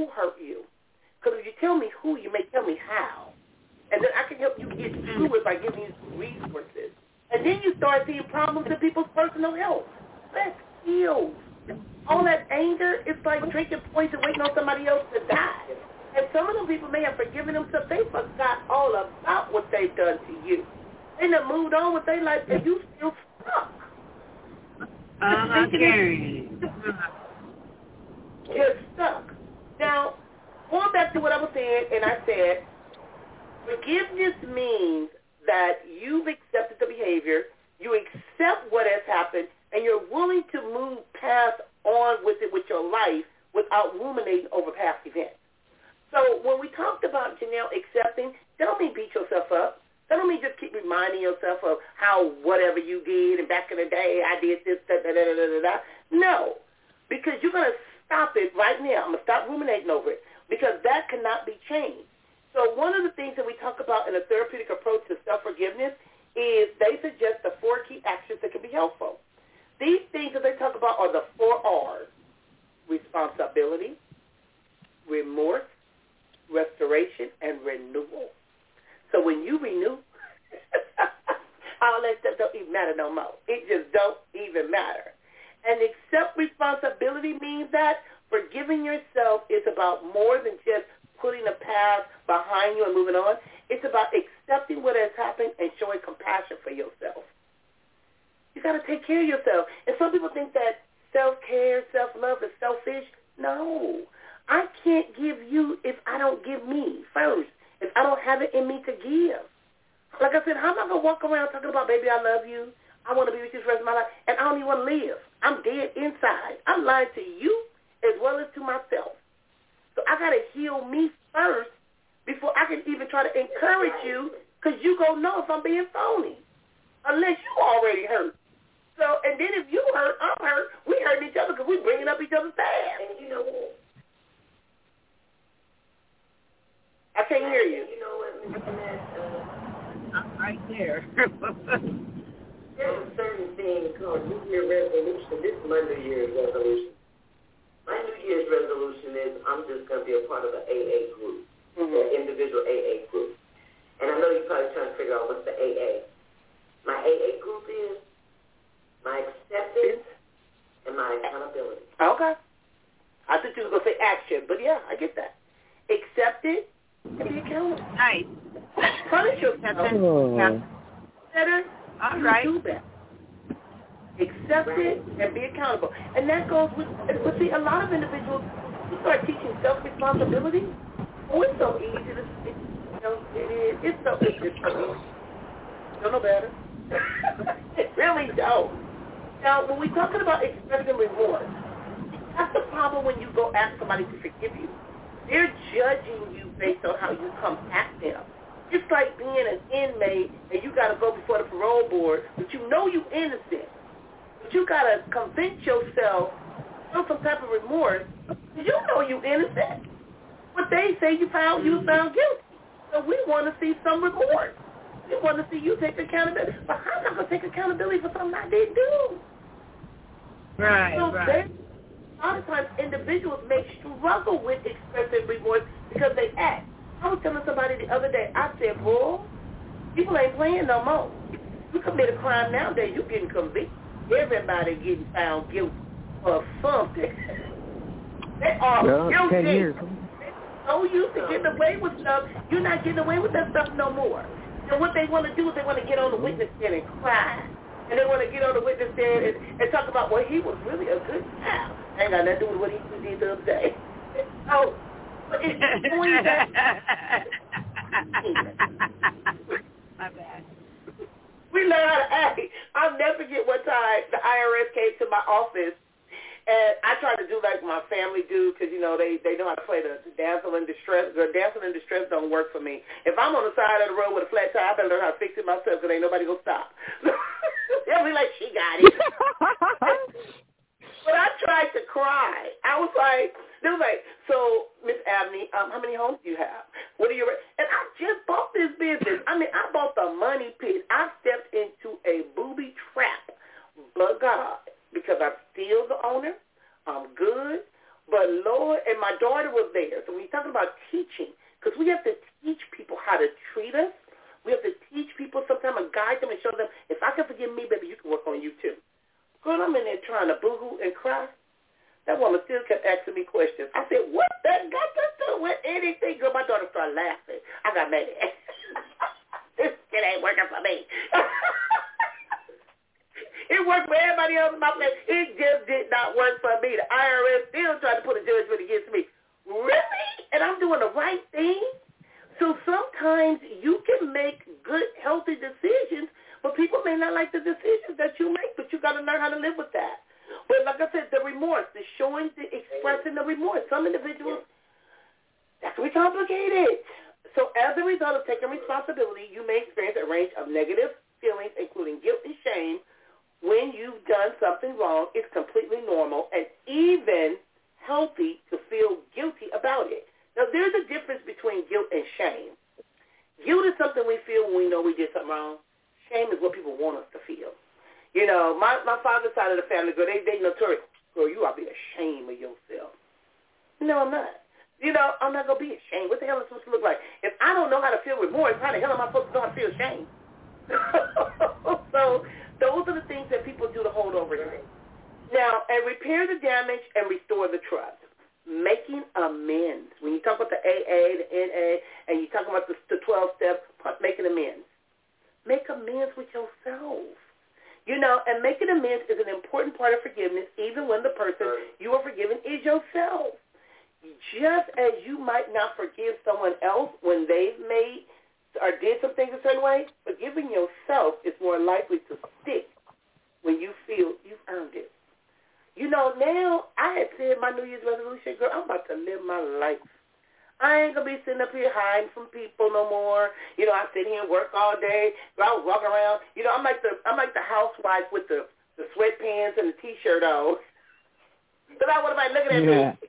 who hurt you? Because if you tell me who, you may tell me how. And then I can help you get through it by giving you resources. And then you start seeing problems in people's personal health. That's healed. All that anger is like drinking poison waiting on somebody else to die. And some of them people may have forgiven themselves. They forgot all about what they've done to you. They done moved on with their life, and you still stuck. Uh-huh, Gary. You're stuck. Now, going back to what I was saying, and I said, forgiveness means that you've accepted the behavior, you accept what has happened, and you're willing to move past on with it with your life without ruminating over past events. So when we talked about Janelle accepting, don't mean beat yourself up. That don't mean just keep reminding yourself of how whatever you did and back in the day I did this, da da da da da da. No, because you're gonna stop it right now. I'm gonna stop ruminating over it because that cannot be changed. So one of the things that we talk about in a therapeutic approach to self-forgiveness is they suggest the four key actions that can be helpful. These things that they talk about are the four R's: responsibility, remorse, restoration, and renewal. So when you renew, all that stuff don't even matter no more. It just don't even matter. And accept responsibility means that forgiving yourself is about more than just putting a past behind you and moving on. It's about accepting what has happened and showing compassion for yourself. You got to take care of yourself. And some people think that self-care, self-love is selfish. No. I can't give you if I don't give me first, if I don't have it in me to give. Like I said, how am I going to walk around talking about, baby, I love you. I want to be with you for the rest of my life, and I don't even want to live. I'm dead inside. I'm lying to you as well as to myself. So I got to heal me first before I can even try to encourage you because you going to know if I'm being phony unless you already hurt. So, and then if you hurt, I'm hurt. We hurt each other because we bringing up each other's past. And you know what? I can't hear you. You know what, Jeanette? Uh, I'm right there. there's a certain thing called New Year resolution. This is my New Year's resolution. My New Year's resolution is I'm just going to be a part of an AA group, Mm-hmm. an individual AA group. And I know you're probably trying to figure out what's the AA. My AA group is my acceptance and my accountability. Okay. I thought you was going to say action, but yeah, I get that. Accept it and be accountable. nice. Punish yourself. Oh. Better All right. do that. Accept it and be accountable. And that goes with, but see, a lot of individuals, you start teaching self-responsibility, oh, it's so easy to, it, you know, it is, it's so, easy. Don't know better. it really don't. Now, when we're talking about expressing remorse, that's the problem when you go ask somebody to forgive you. They're judging you based on how you come at them. It's like being an inmate and you got to go before the parole board, but you know you innocent. But you got to convince yourself of some type of remorse. You know you innocent. But they say you found you found guilty. So we want to see some remorse. We want to see you take accountability. But I'm not going to take accountability for something I didn't do. Right, So right. there, a lot of times individuals may struggle with expressing remorse because they act. I was telling somebody the other day, I said, boy, people ain't playing no more. You commit a crime nowadays, you getting convicted. Everybody getting found guilty of something. they are Yeah, guilty. ten years. So used to getting away with stuff, you're not getting away with that stuff no more. And what they want to do is they want to get on the witness stand and cry. And they want to get on the witness stand and, and talk about, well, he was really a good child. Ain't got nothing to do with what he did the other day. Oh, but it's doing that. My bad. We learn how to act. I'll never forget one time the IRS came to my office, and I tried to do like my family do because you know they they know how to play the, the damsel in distress. The damsel in distress don't work for me. If I'm on the side of the road with a flat tire, I better learn how to fix it myself because ain't nobody gonna stop. They'll be like, she got it. But I tried to cry. I was like, they was like, so Miss Abney, um, how many homes do you have? What are your? And I just bought this business. I mean, I bought the money pit. I God, because I'm still the owner. I'm good, but Lord, and my daughter was there. So you're talking about teaching, because we have to teach people how to treat us. We have to teach people sometimes and guide them and show them, if I can forgive me, baby, you can work on you too. Girl, I'm in there trying to boo-hoo and cry. That woman still kept asking me questions. I said, what that got to do with anything? Girl, my daughter started laughing. I got mad. this kid ain't working for me. it worked for everybody else in my family. It just did not work for me. The IRS still trying to put a judgment against me. Really? And I'm doing the right thing? So sometimes you can make good, healthy decisions, but people may not like the decisions that you make, but you got to learn how to live with that. But like I said, the remorse, the showing, the expressing the remorse. Some individuals, that can be complicated. So as a result of taking responsibility, you may experience a range of negative feelings, including guilt and shame. When you've done something wrong, it's completely normal and even healthy to feel guilty about it. Now, there's a difference between guilt and shame. Guilt is something we feel when we know we did something wrong. Shame is what people want us to feel. You know, my my father's side of the family, girl, they they notorious. Girl, you ought to be ashamed of yourself. No, I'm not. You know, I'm not gonna be ashamed. What the hell is supposed to look like? If I don't know how to feel remorse, how the hell am I supposed to know how to feel shame? so those are the things that people do to hold over to. Now, and repair the damage and restore the trust. Making amends. When you talk about the AA, the NA, and you talk about the, the 12 steps, making amends. Make amends with yourself. You know, and making amends is an important part of forgiveness, even when the person you are forgiving is yourself. Just as you might not forgive someone else when they've made or did some things a certain way, forgiving yourself is more likely to stick when you feel you've earned it. You know, now I had said my New Year's resolution, girl, I'm about to live my life. I ain't gonna be sitting up here hiding from people no more. You know, I sit here and work all day, out walk around. You know, I'm like the I'm like the housewife with the the sweatpants and the t-shirt on. So I want somebody looking at yeah. me.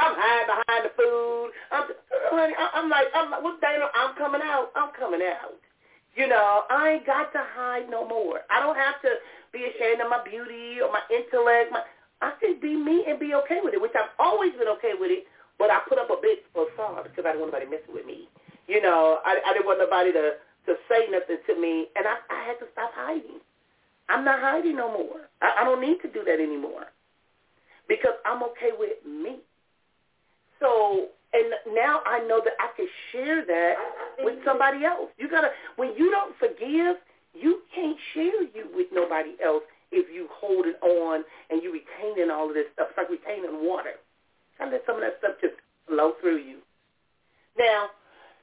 I'm hiding behind the food. I'm honey, I'm like I'm like, what Dana? I'm coming out. I'm coming out. You know, I ain't got to hide no more. I don't have to be ashamed of my beauty or my intellect. My, I can be me and be okay with it, which I've always been okay with it but I put up a big facade because I didn't want nobody messing with me. You know, I, I didn't want nobody to to say nothing to me, and I, I had to stop hiding. I'm not hiding no more. I, I don't need to do that anymore because I'm okay with me. So, and now I know that I can share that with somebody else. You gotta when you don't forgive, you can't share you with nobody else if you hold it on and you retaining all of this stuff. It's like retaining water. I let some of that stuff just flow through you. Now,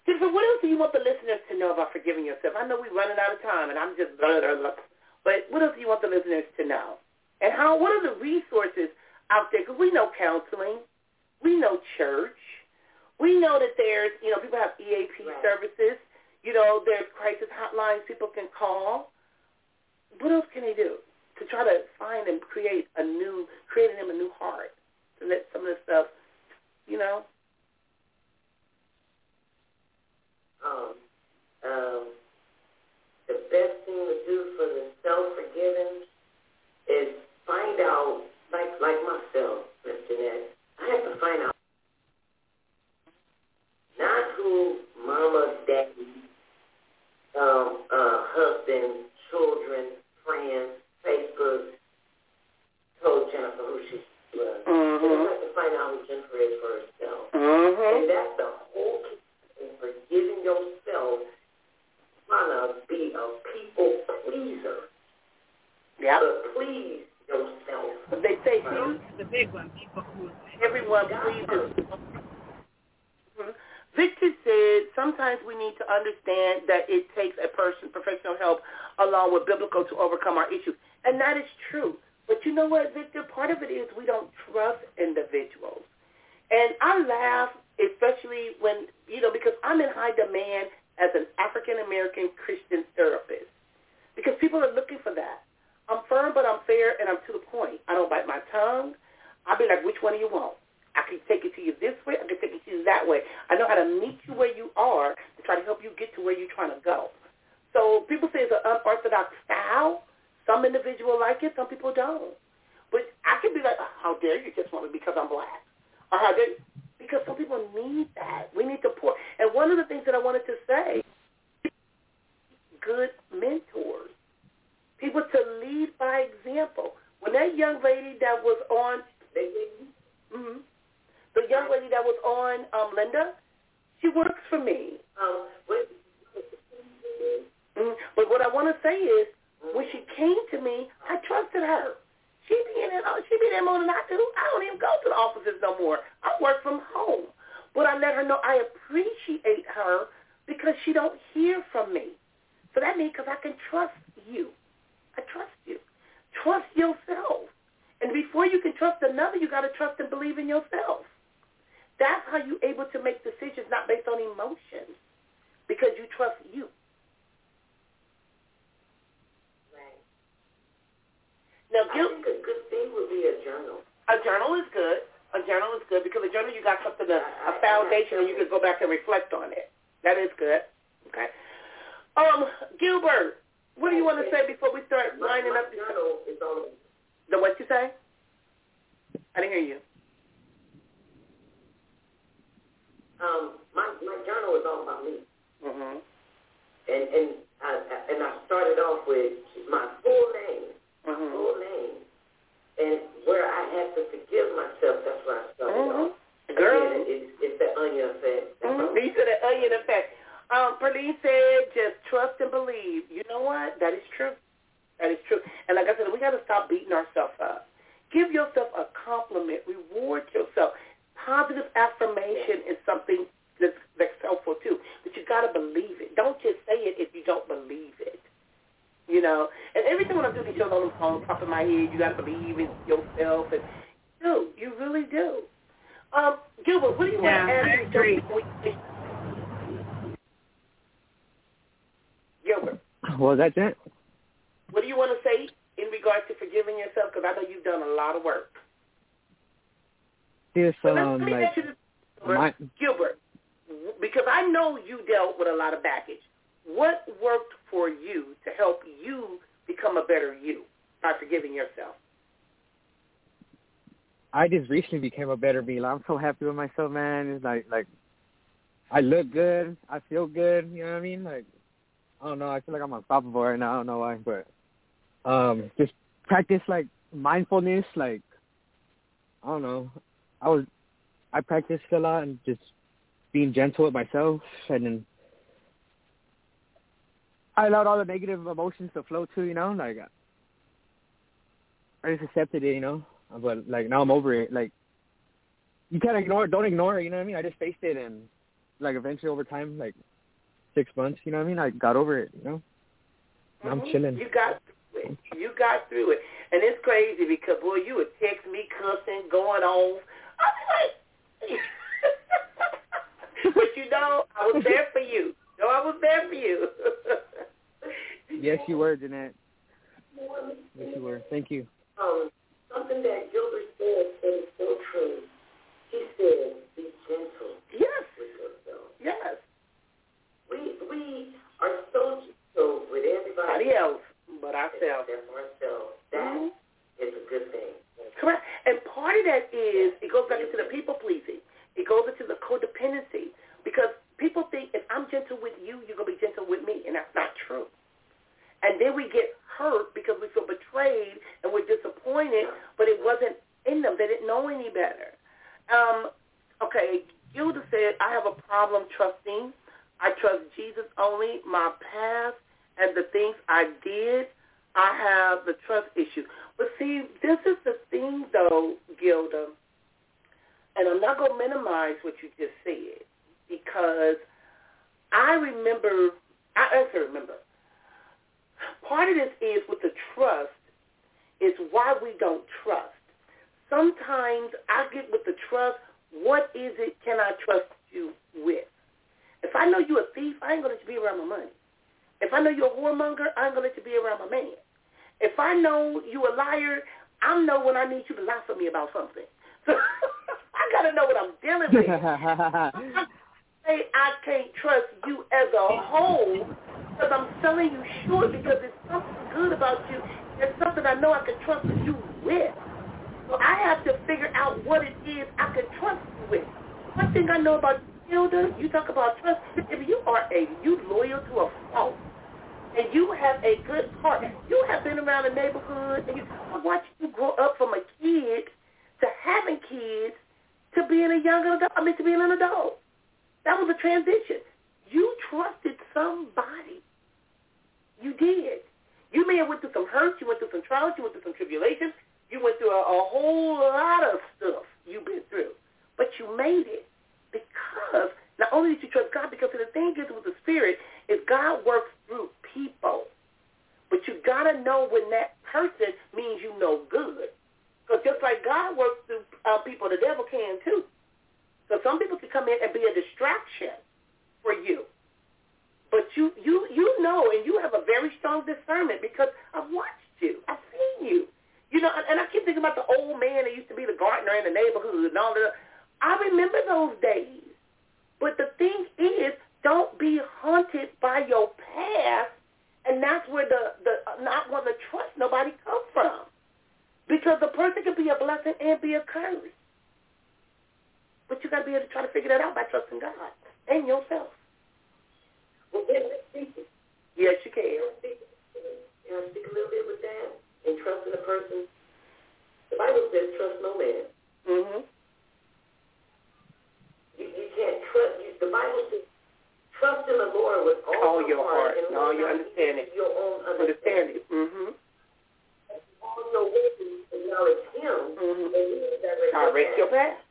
Jennifer, what else do you want the listeners to know about forgiving yourself? I know we're running out of time, and I'm just blah, blah, blah. But what else do you want the listeners to know? And how? What are the resources out there? Because we know counseling, we know church, we know that there's, you know, people have EAP right. services. You know, there's crisis hotlines people can call. What else can they do to try to find and create a new, creating them a new heart? to let some of the stuff, you know. Um, um, the best thing to do for the self-forgiving is find out, like like myself, Miss Jeanette, I have to find out not who mama, daddy, um, uh, husband, children, friends, Facebook told Jennifer who she was. Mm-hmm. She have to find out who Jennifer is for herself. Mm-hmm. And that's the whole key for giving yourself trying to be a people pleaser. Yeah. But please. But they say right. the big one. People who everyone. Mm-hmm. Victor said sometimes we need to understand that it takes a person, professional help, along with biblical to overcome our issues. And that is true. But you know what, Victor? Part of it is we don't trust individuals. And I laugh, especially when, you know, because I'm in high demand as an African-American Christian therapist because people are looking for that. I'm firm, but I'm fair, and I'm to the point. I don't bite my tongue. I'll be like, which one do you want? I can take it to you this way. I can take it to you that way. I know how to meet you where you are to try to help you get to where you're trying to go. So people say it's an unorthodox style. Some individuals like it, some people don't. But I can be like, oh, how dare you just want me because I'm black? Or how dare you? You know, and everything when I do these shows on the phone, top of my head, you got to believe in yourself, and do you really do? Um, Gilbert, what do you Yeah, want to add I agree. Gilbert, What was that, Jet? what do you want to say in regards to forgiving yourself? Because I know you've done a lot of work. This So let, um let me like ask you this, Gilbert. my Gilbert, because I know you dealt with a lot of baggage. What worked for you to help you become a better you by forgiving yourself? I just recently became a better me. I'm so happy with myself, man. It's like like I look good, I feel good. You know what I mean? Like I don't know. I feel like I'm unstoppable right now. I don't know why, but um, just practice like mindfulness. Like I don't know. I was I practiced a lot and just being gentle with myself, and then I allowed all the negative emotions to flow too. You know, like I just accepted it. You know, but like now I'm over it. Like you can't ignore it. Don't ignore it. You know what I mean? I just faced it, and like eventually over time, like six months. You know what I mean? I got over it. You know. And I'm mm-hmm. chilling. You got through it. You got through it. And it's crazy because, boy, you would text me cussing, going on. I'd be like, but you know, I was there for you. No, I was there for you. Yes, you were, Jeanette. Yes, you were. Thank you. Um, something that Gilbert said that is so true. He said, "Be gentle Yes, with yourself." yes. We we are so gentle with everybody else but ourselves. except ourselves. That Mhm. is a good thing. Correct. And part of that is it goes back into the people pleasing. It goes into the codependency because people think if I'm gentle with you, you're gonna be gentle with me, and that's not true. And then we get hurt because we feel betrayed and we're disappointed, but it wasn't in them. They didn't know any better. Um, okay, Gilda said, I have a problem trusting. I trust Jesus only. My past and the things I did, I have the trust issue. But see, this is the thing, though, Gilda, and I'm not going to minimize what you just said because I remember, I actually remember, part of this is with the trust is why we don't trust. Sometimes I get with the trust, what is it can I trust you with? If I know you're a thief, I ain't going to be around my money. If I know you're a whoremonger, I ain't going to let you be around my man. If I know you a liar, I know when I need you to lie for me about something. So I got to know what I'm dealing with. I can't trust you as a whole because I'm selling you short because there's something good about you. There's something I know I can trust you with. So I have to figure out what it is I can trust you with. One thing I know about Hilda, you talk about trust. If you are a you loyal to a fault, and you have a good heart, you have been around the neighborhood, and you, I watched you grow up from a kid to having kids to being a young adult. I mean, to being an adult. That was a transition. You trusted somebody. You did. You may have went through some hurt. You went through some trials. You went through some tribulations. You went through a, a whole lot of stuff you've been through. But you made it because not only did you trust God, because the thing is with the Spirit is God works through people. But you got to know when that person means you know good. Because just like God works through uh, people, the devil can too. So some people can come in and be a distraction for you. But you, you, you know, and you have a very strong discernment because I've watched you. I've seen you. You know, and I keep thinking about the old man that used to be the gardener in the neighborhood and all that. I remember those days. But the thing is, don't be haunted by your past, and that's where the, the not want to trust nobody comes from. Because the person can be a blessing and be a curse. But you got to be able to try to figure that out by trusting God and yourself. Well, can I speak? Yes, you can. Can I speak, can I speak a little bit with that? And trusting a person? The Bible says trust no man. Mm-hmm. You, you can't trust. You, the Bible says trust in the Lord with all, All your heart and all your understanding. Your own understanding. Understanding. Mm-hmm. All your ways acknowledge Him, Mm-hmm. and He will direct Direct your your path.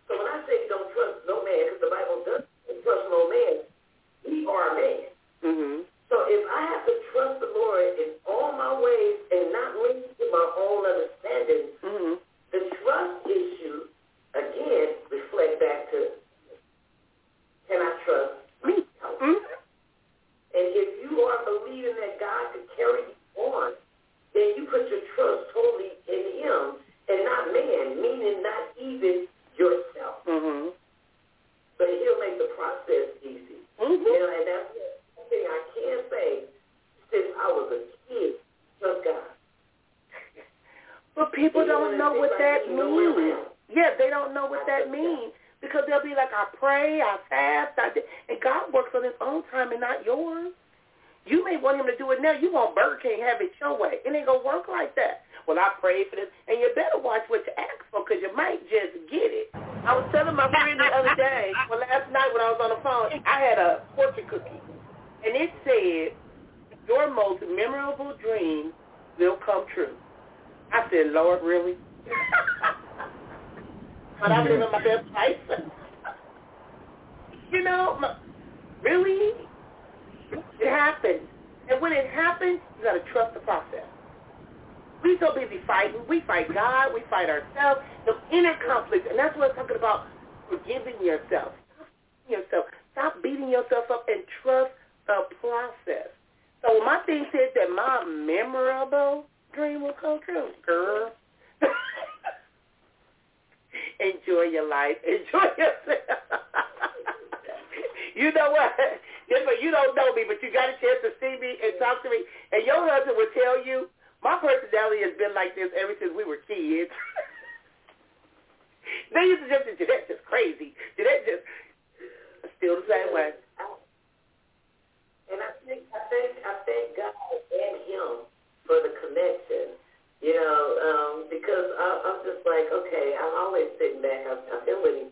Like, I'm always sitting back. I've, I've been with him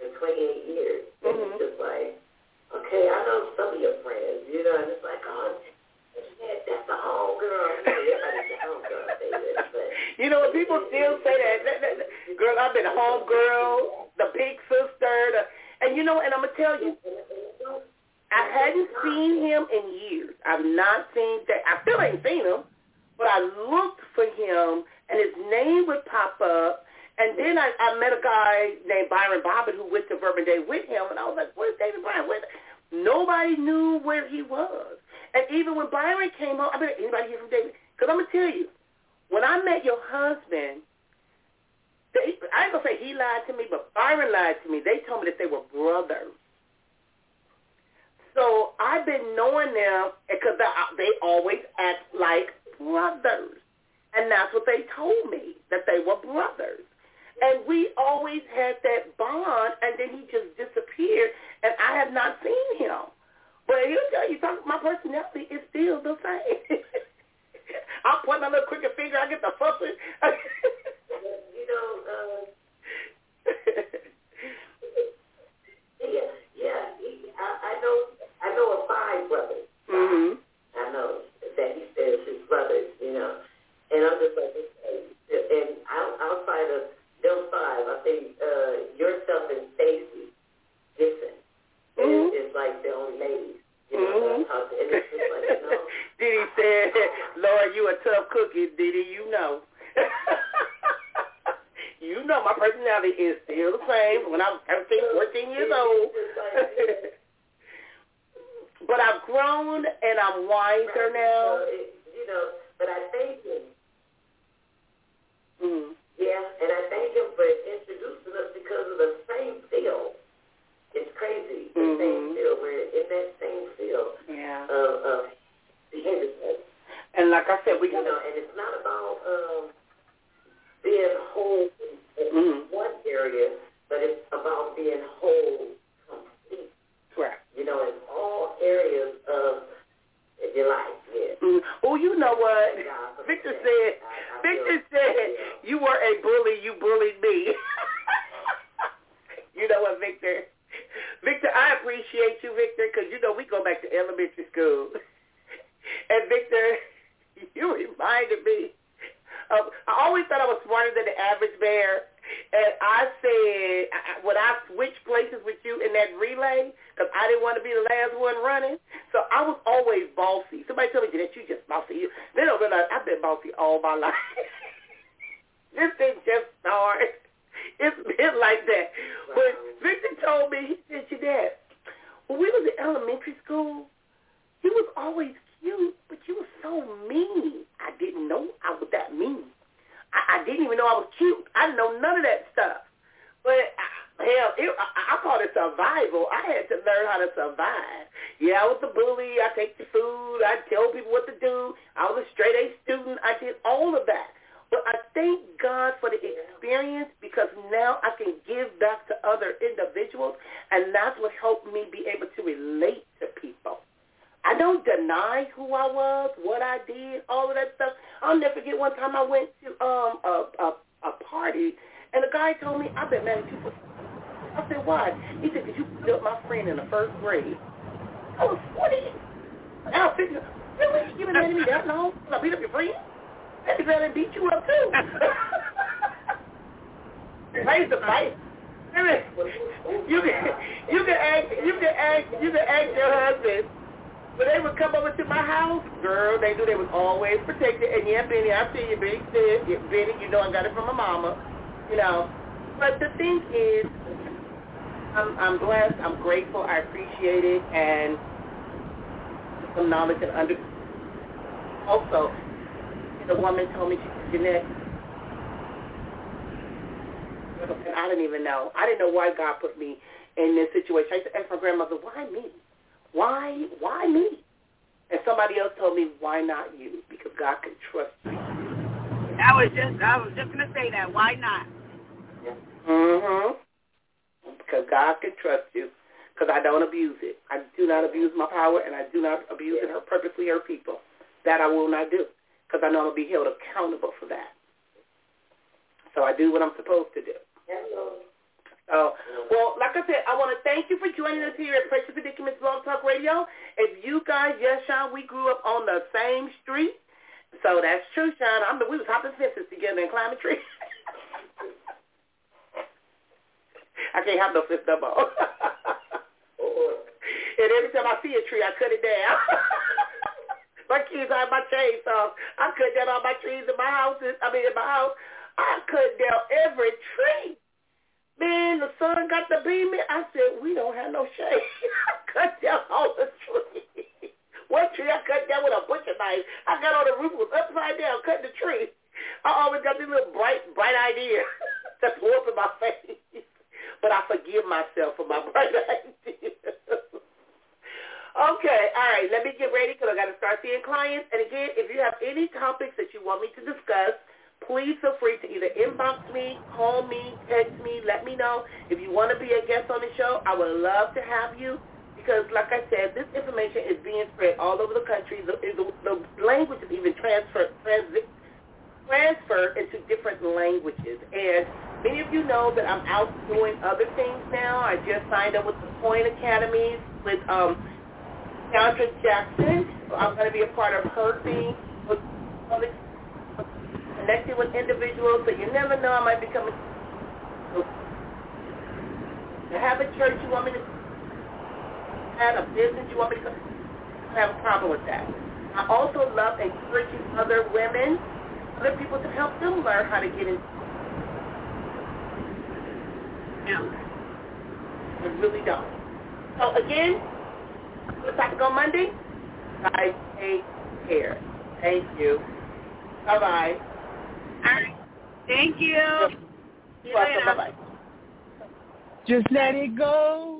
for 28 years. And Mhm. it's just like, okay, I know some of your friends, you know, and it's like, oh, that's the home girl. You know, everybody's the home girl. But You know, people still say that, that, that, that girl, I've been home girl, the big sister, the, and you know, and I'm gonna tell you, a bully. You bullied Why not? Mhm. Because God can trust you. Because I don't abuse it. I do not abuse my power, and I do not abuse it or purposely hurt people. That I will not do because I know I'm to be held accountable for that. So I do what I'm supposed to do. Hello. So, well, like I said, I want to thank you for joining us here at Precious Predicaments Blog Talk Radio. If you guys, yes, Sean, we grew up on the same street. So that's true, Sean. I mean, we was hopping fences together and climbing trees. I can't have no fence no more. and every time I see a tree, I cut it down. My kids have my chainsaw. I cut down all my trees in my house. I mean, in my house, I cut down every tree. Man, the sun got the beam in. I said, we don't have no shade. I cut down all the trees. One tree I cut down with a butcher knife. I got on the roof, was upside down, cutting the tree. I always got this little bright, bright idea that's warping my face. But I forgive myself for my bright idea. Okay, all right. Let me get ready because I got to start seeing clients. And again, if you have any topics that you want me to discuss, please feel free to either inbox me, call me, text me, let me know. If you want to be a guest on the show, I would love to have you because, like I said, this information is being spread all over the country. The, the, the language is even transferred, transit, transferred into different languages. And many of you know that I'm out doing other things now. I just signed up with the Point Academies with um, Sandra Jackson. I'm going to be a part of her thing with connecting with individuals, so you never know I might become a have a church you want me to have a business you want me to have a problem with that. I also love encouraging other women, other people to help them learn how to get in. Yeah. I really don't. So again, we'll talk on Monday. Guys, take care. Thank you. Bye-bye. All right. Thank you. You're welcome. Bye-bye. Just let it go.